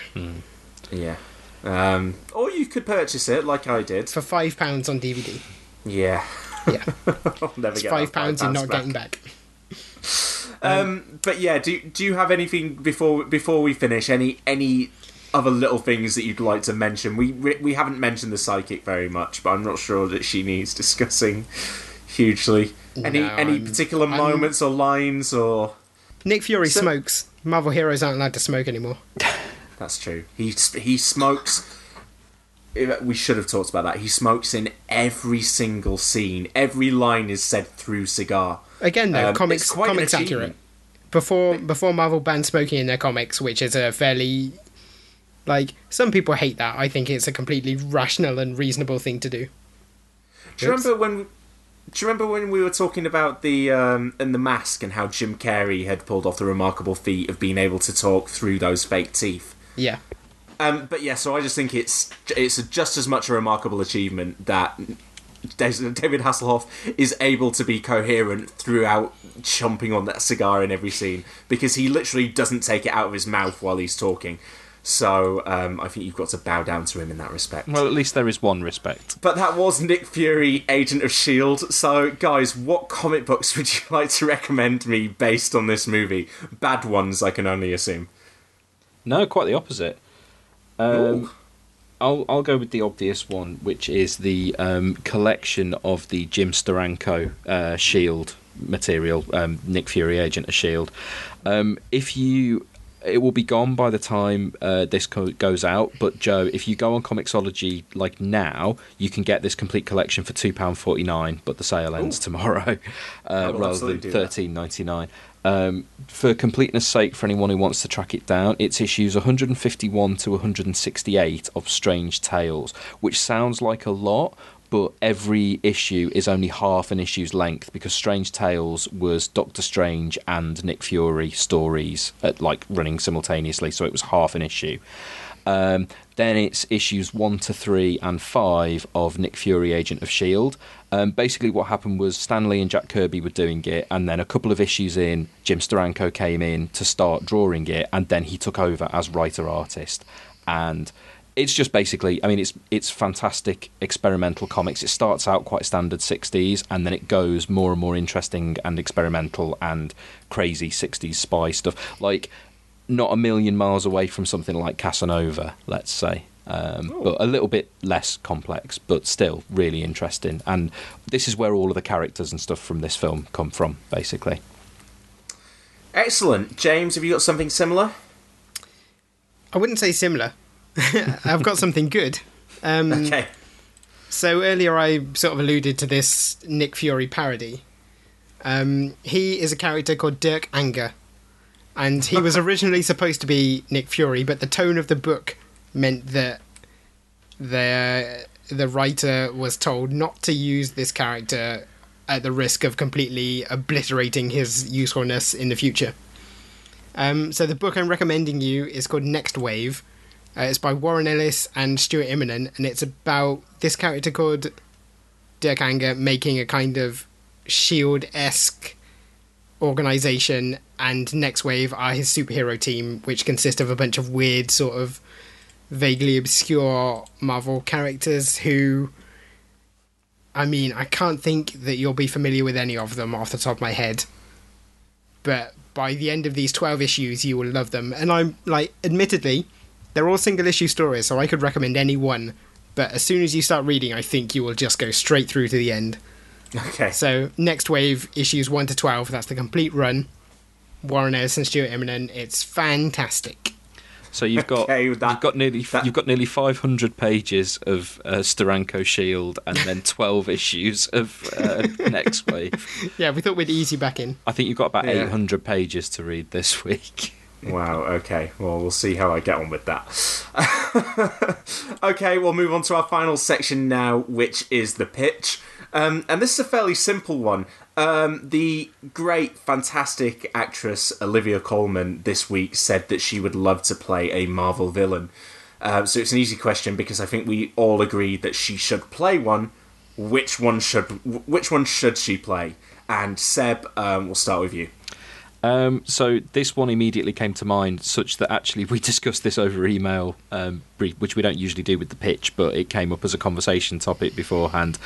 Yeah. Um, or you could purchase it like I did. for five pounds on DVD. Yeah. Yeah. <laughs> I'll never It's five pounds you're not back. getting back. <laughs> Um, but yeah, do do you have anything before before we finish? Any any other little things that you'd like to mention? We we, we haven't mentioned the psychic very much, but I'm not sure that she needs <laughs> discussing hugely. Any No, any I'm- particular I'm- moments or lines or Nick Fury So- smokes. Marvel heroes aren't allowed to smoke anymore. That's true. He he smokes. We should have talked about that. He smokes in every single scene. Every line is said through cigar. Again, though, Um, comics quite comics accurate. Before before Marvel banned smoking in their comics, which is a fairly like some people hate that. I think it's a completely rational and reasonable thing to do. Do you remember when? Do you remember when we were talking about the um, and the mask and how Jim Carrey had pulled off the remarkable feat of being able to talk through those fake teeth? Yeah. Um, but yeah, so I just think it's it's just as much a remarkable achievement that David Hasselhoff is able to be coherent throughout chomping on that cigar in every scene because he literally doesn't take it out of his mouth while he's talking. So um, I think you've got to bow down to him in that respect. Well, at least there is one respect. But that was Nick Fury, Agent of S.H.I.E.L.D. So, guys, what comic books would you like to recommend me based on this movie? Bad ones, I can only assume. No, quite the opposite. Um, I'll I'll go with the obvious one, which is the um, collection of the Jim Steranko uh, Shield material, um, Nick Fury, Agent of Shield. Um, if you, it will be gone by the time uh, this co- goes out. But Joe, if you go on Comixology like now, you can get this complete collection for two pound forty nine. But the sale ends tomorrow, <laughs> uh, rather than thirteen ninety nine. Um, for completeness sake, for anyone who wants to track it down, it's issues 151 to 168 of Strange Tales, which sounds like a lot, but every issue is only half an issue's length because Strange Tales was Doctor Strange and Nick Fury stories at like running simultaneously, so it was half an issue. Um, then it's issues one to three and five of Nick Fury, Agent of Shield. Um, basically, what happened was Stan Lee and Jack Kirby were doing it, and then a couple of issues in, Jim Steranko came in to start drawing it, and then he took over as writer artist. And it's just basically, I mean, it's it's fantastic experimental comics. It starts out quite standard 60s, and then it goes more and more interesting and experimental and crazy 60s spy stuff. Like, not a million miles away from something like Casanova, let's say. Um, but a little bit less complex, but still really interesting. And this is where all of the characters and stuff from this film come from, basically. Excellent. James, have you got something similar? I wouldn't say similar. <laughs> I've got something good. Um, Okay. So earlier I sort of alluded to this Nick Fury parody. Um, he is a character called Dirk Anger, and he was <laughs> originally supposed to be Nick Fury, but the tone of the book meant that the the writer was told not to use this character at the risk of completely obliterating his usefulness in the future. Um, so the book I'm recommending you is called Next Wave. Uh, it's by Warren Ellis and Stuart Immonen, and it's about this character called Dirk Anger making a kind of Shield esque organization, and Next Wave are his superhero team, which consists of a bunch of weird, sort of vaguely obscure Marvel characters who. I mean, I can't think that you'll be familiar with any of them off the top of my head. But by the end of these 12 issues, you will love them. And I'm, like, admittedly, they're all single issue stories, so I could recommend any one. But as soon as you start reading, I think you will just go straight through to the end. Okay. So, next wave, issues 1 to 12, that's the complete run. Warren Ellis and Stuart Immonen. It's fantastic. So you've got Okay, you've got nearly you've got nearly 500 pages of uh, Steranko Shield, and then <laughs> 12 issues of uh, Next Wave. <laughs> Yeah, we thought we'd ease you back in. I think you've got about Yeah. 800 pages to read this week. <laughs> Wow, okay. Well, we'll see how I get on with that. okay, we'll move on to our final section now, which is the pitch. Um, and this is a fairly simple one. Um, the great, fantastic actress Olivia Colman this week said that she would love to play a Marvel villain. Uh, so it's an easy question because I think we all agree that she should play one. Which one should which one should she play? And Seb, um, we'll start with you. Um, so this one immediately came to mind, such that actually <laughs> we discussed this over email, um, which we don't usually do with the pitch, but it came up as a conversation topic beforehand.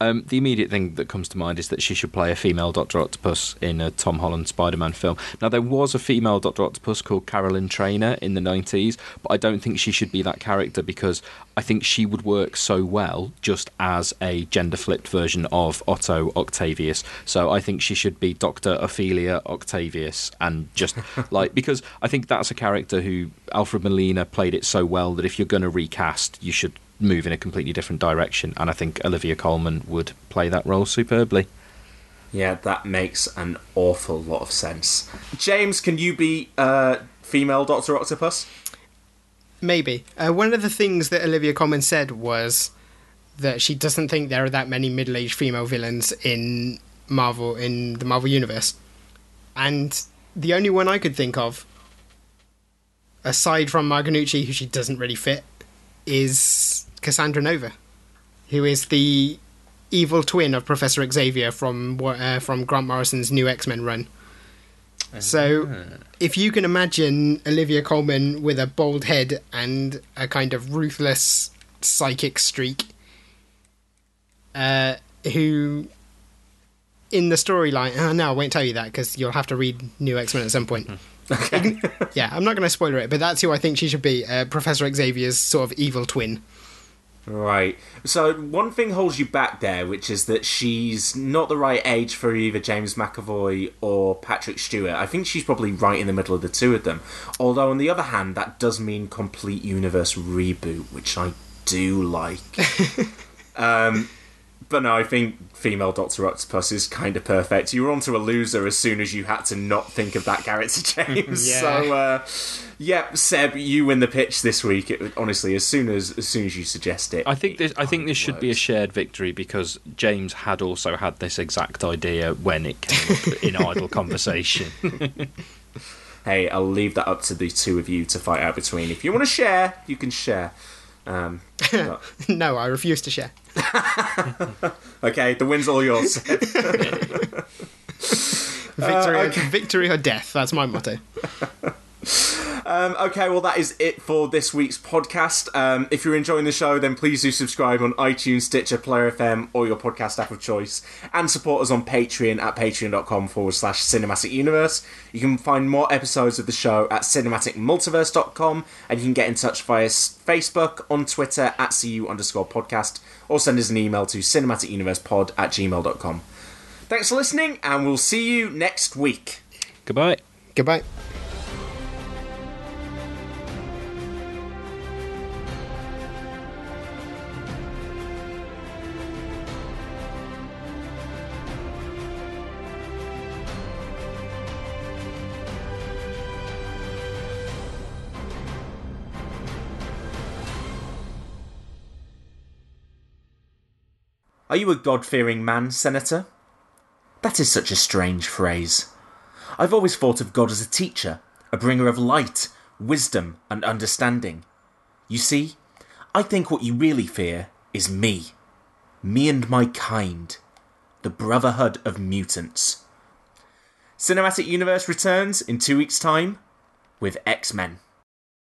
Um, the immediate thing that comes to mind is that she should play a female Doctor Octopus in a Tom Holland Spider-Man film. Now there was a female Doctor Octopus called Carolyn Trainer in the '90s, but I don't think she should be that character because I think she would work so well just as a gender flipped version of Otto Octavius. So I think she should be Dr. Ophelia Octavius and just <laughs> like because I think that's a character who Alfred Molina played it so well that if you're going to recast, you should move in a completely different direction. And I think Olivia Colman would play that role superbly. Yeah, that makes an awful lot of sense. James, can you be uh, female Doctor Octopus? Maybe. Uh, one of the things that Olivia Colman said was that she doesn't think there are that many middle aged female villains in Marvel, in the Marvel Universe. And the only one I could think of, aside from Ma Gnucci, who she doesn't really fit, is Cassandra Nova, who is the evil twin of Professor Xavier from uh, from Grant Morrison's new X Men run. So, if you can imagine Olivia Colman with a bald head and a kind of ruthless psychic streak, uh, who in the storyline, oh, no, I won't tell you that because you'll have to read New X Men at some point. <laughs> Okay. <laughs> yeah, I'm not going to spoiler it, but that's who I think she should be uh, Professor Xavier's sort of evil twin. Right. So one thing holds you back there, which is that she's not the right age for either James McAvoy or Patrick Stewart. I think she's probably right in the middle of the two of them. Although on the other hand, that does mean complete universe reboot, which I do like. <laughs> um, but no, I think female Doctor Octopus is kind of perfect. You were onto a loser as soon as you had to not think of that character, <laughs> James. Yeah. So, uh, yeah, Seb, you win the pitch this week. It, honestly, as soon as as soon as you suggest it, I think this. I think this should be a shared victory because James had also had this exact idea when it came up <laughs> in idle conversation. hey, I'll leave that up to the two of you to fight out between. If you want to share, you can share. Um, but- <laughs> no, I refuse to share. <laughs> okay, the win's all yours. <laughs> Victory, Uh, okay. victory or death. That's my motto. Um, okay, well, that is it for this week's podcast. Um, if you're enjoying the show, then please do subscribe on iTunes, Stitcher, Player FM, or your podcast app of choice, and support us on Patreon at patreon.com forward slash cinematic universe. You can find more episodes of the show at cinematicmultiverse.com, and you can get in touch via Facebook, on Twitter at cu underscore podcast, or send us an email to cinematicuniversepod at gmail.com. Thanks for listening, and we'll see you next week. Goodbye. Goodbye. Are you a God fearing man, Senator? That is such a strange phrase. I've always thought of God as a teacher, a bringer of light, wisdom, and understanding. You see, I think what you really fear is me. Me and my kind. The Brotherhood of Mutants. Cinematic Universe returns in two weeks' time with X Men.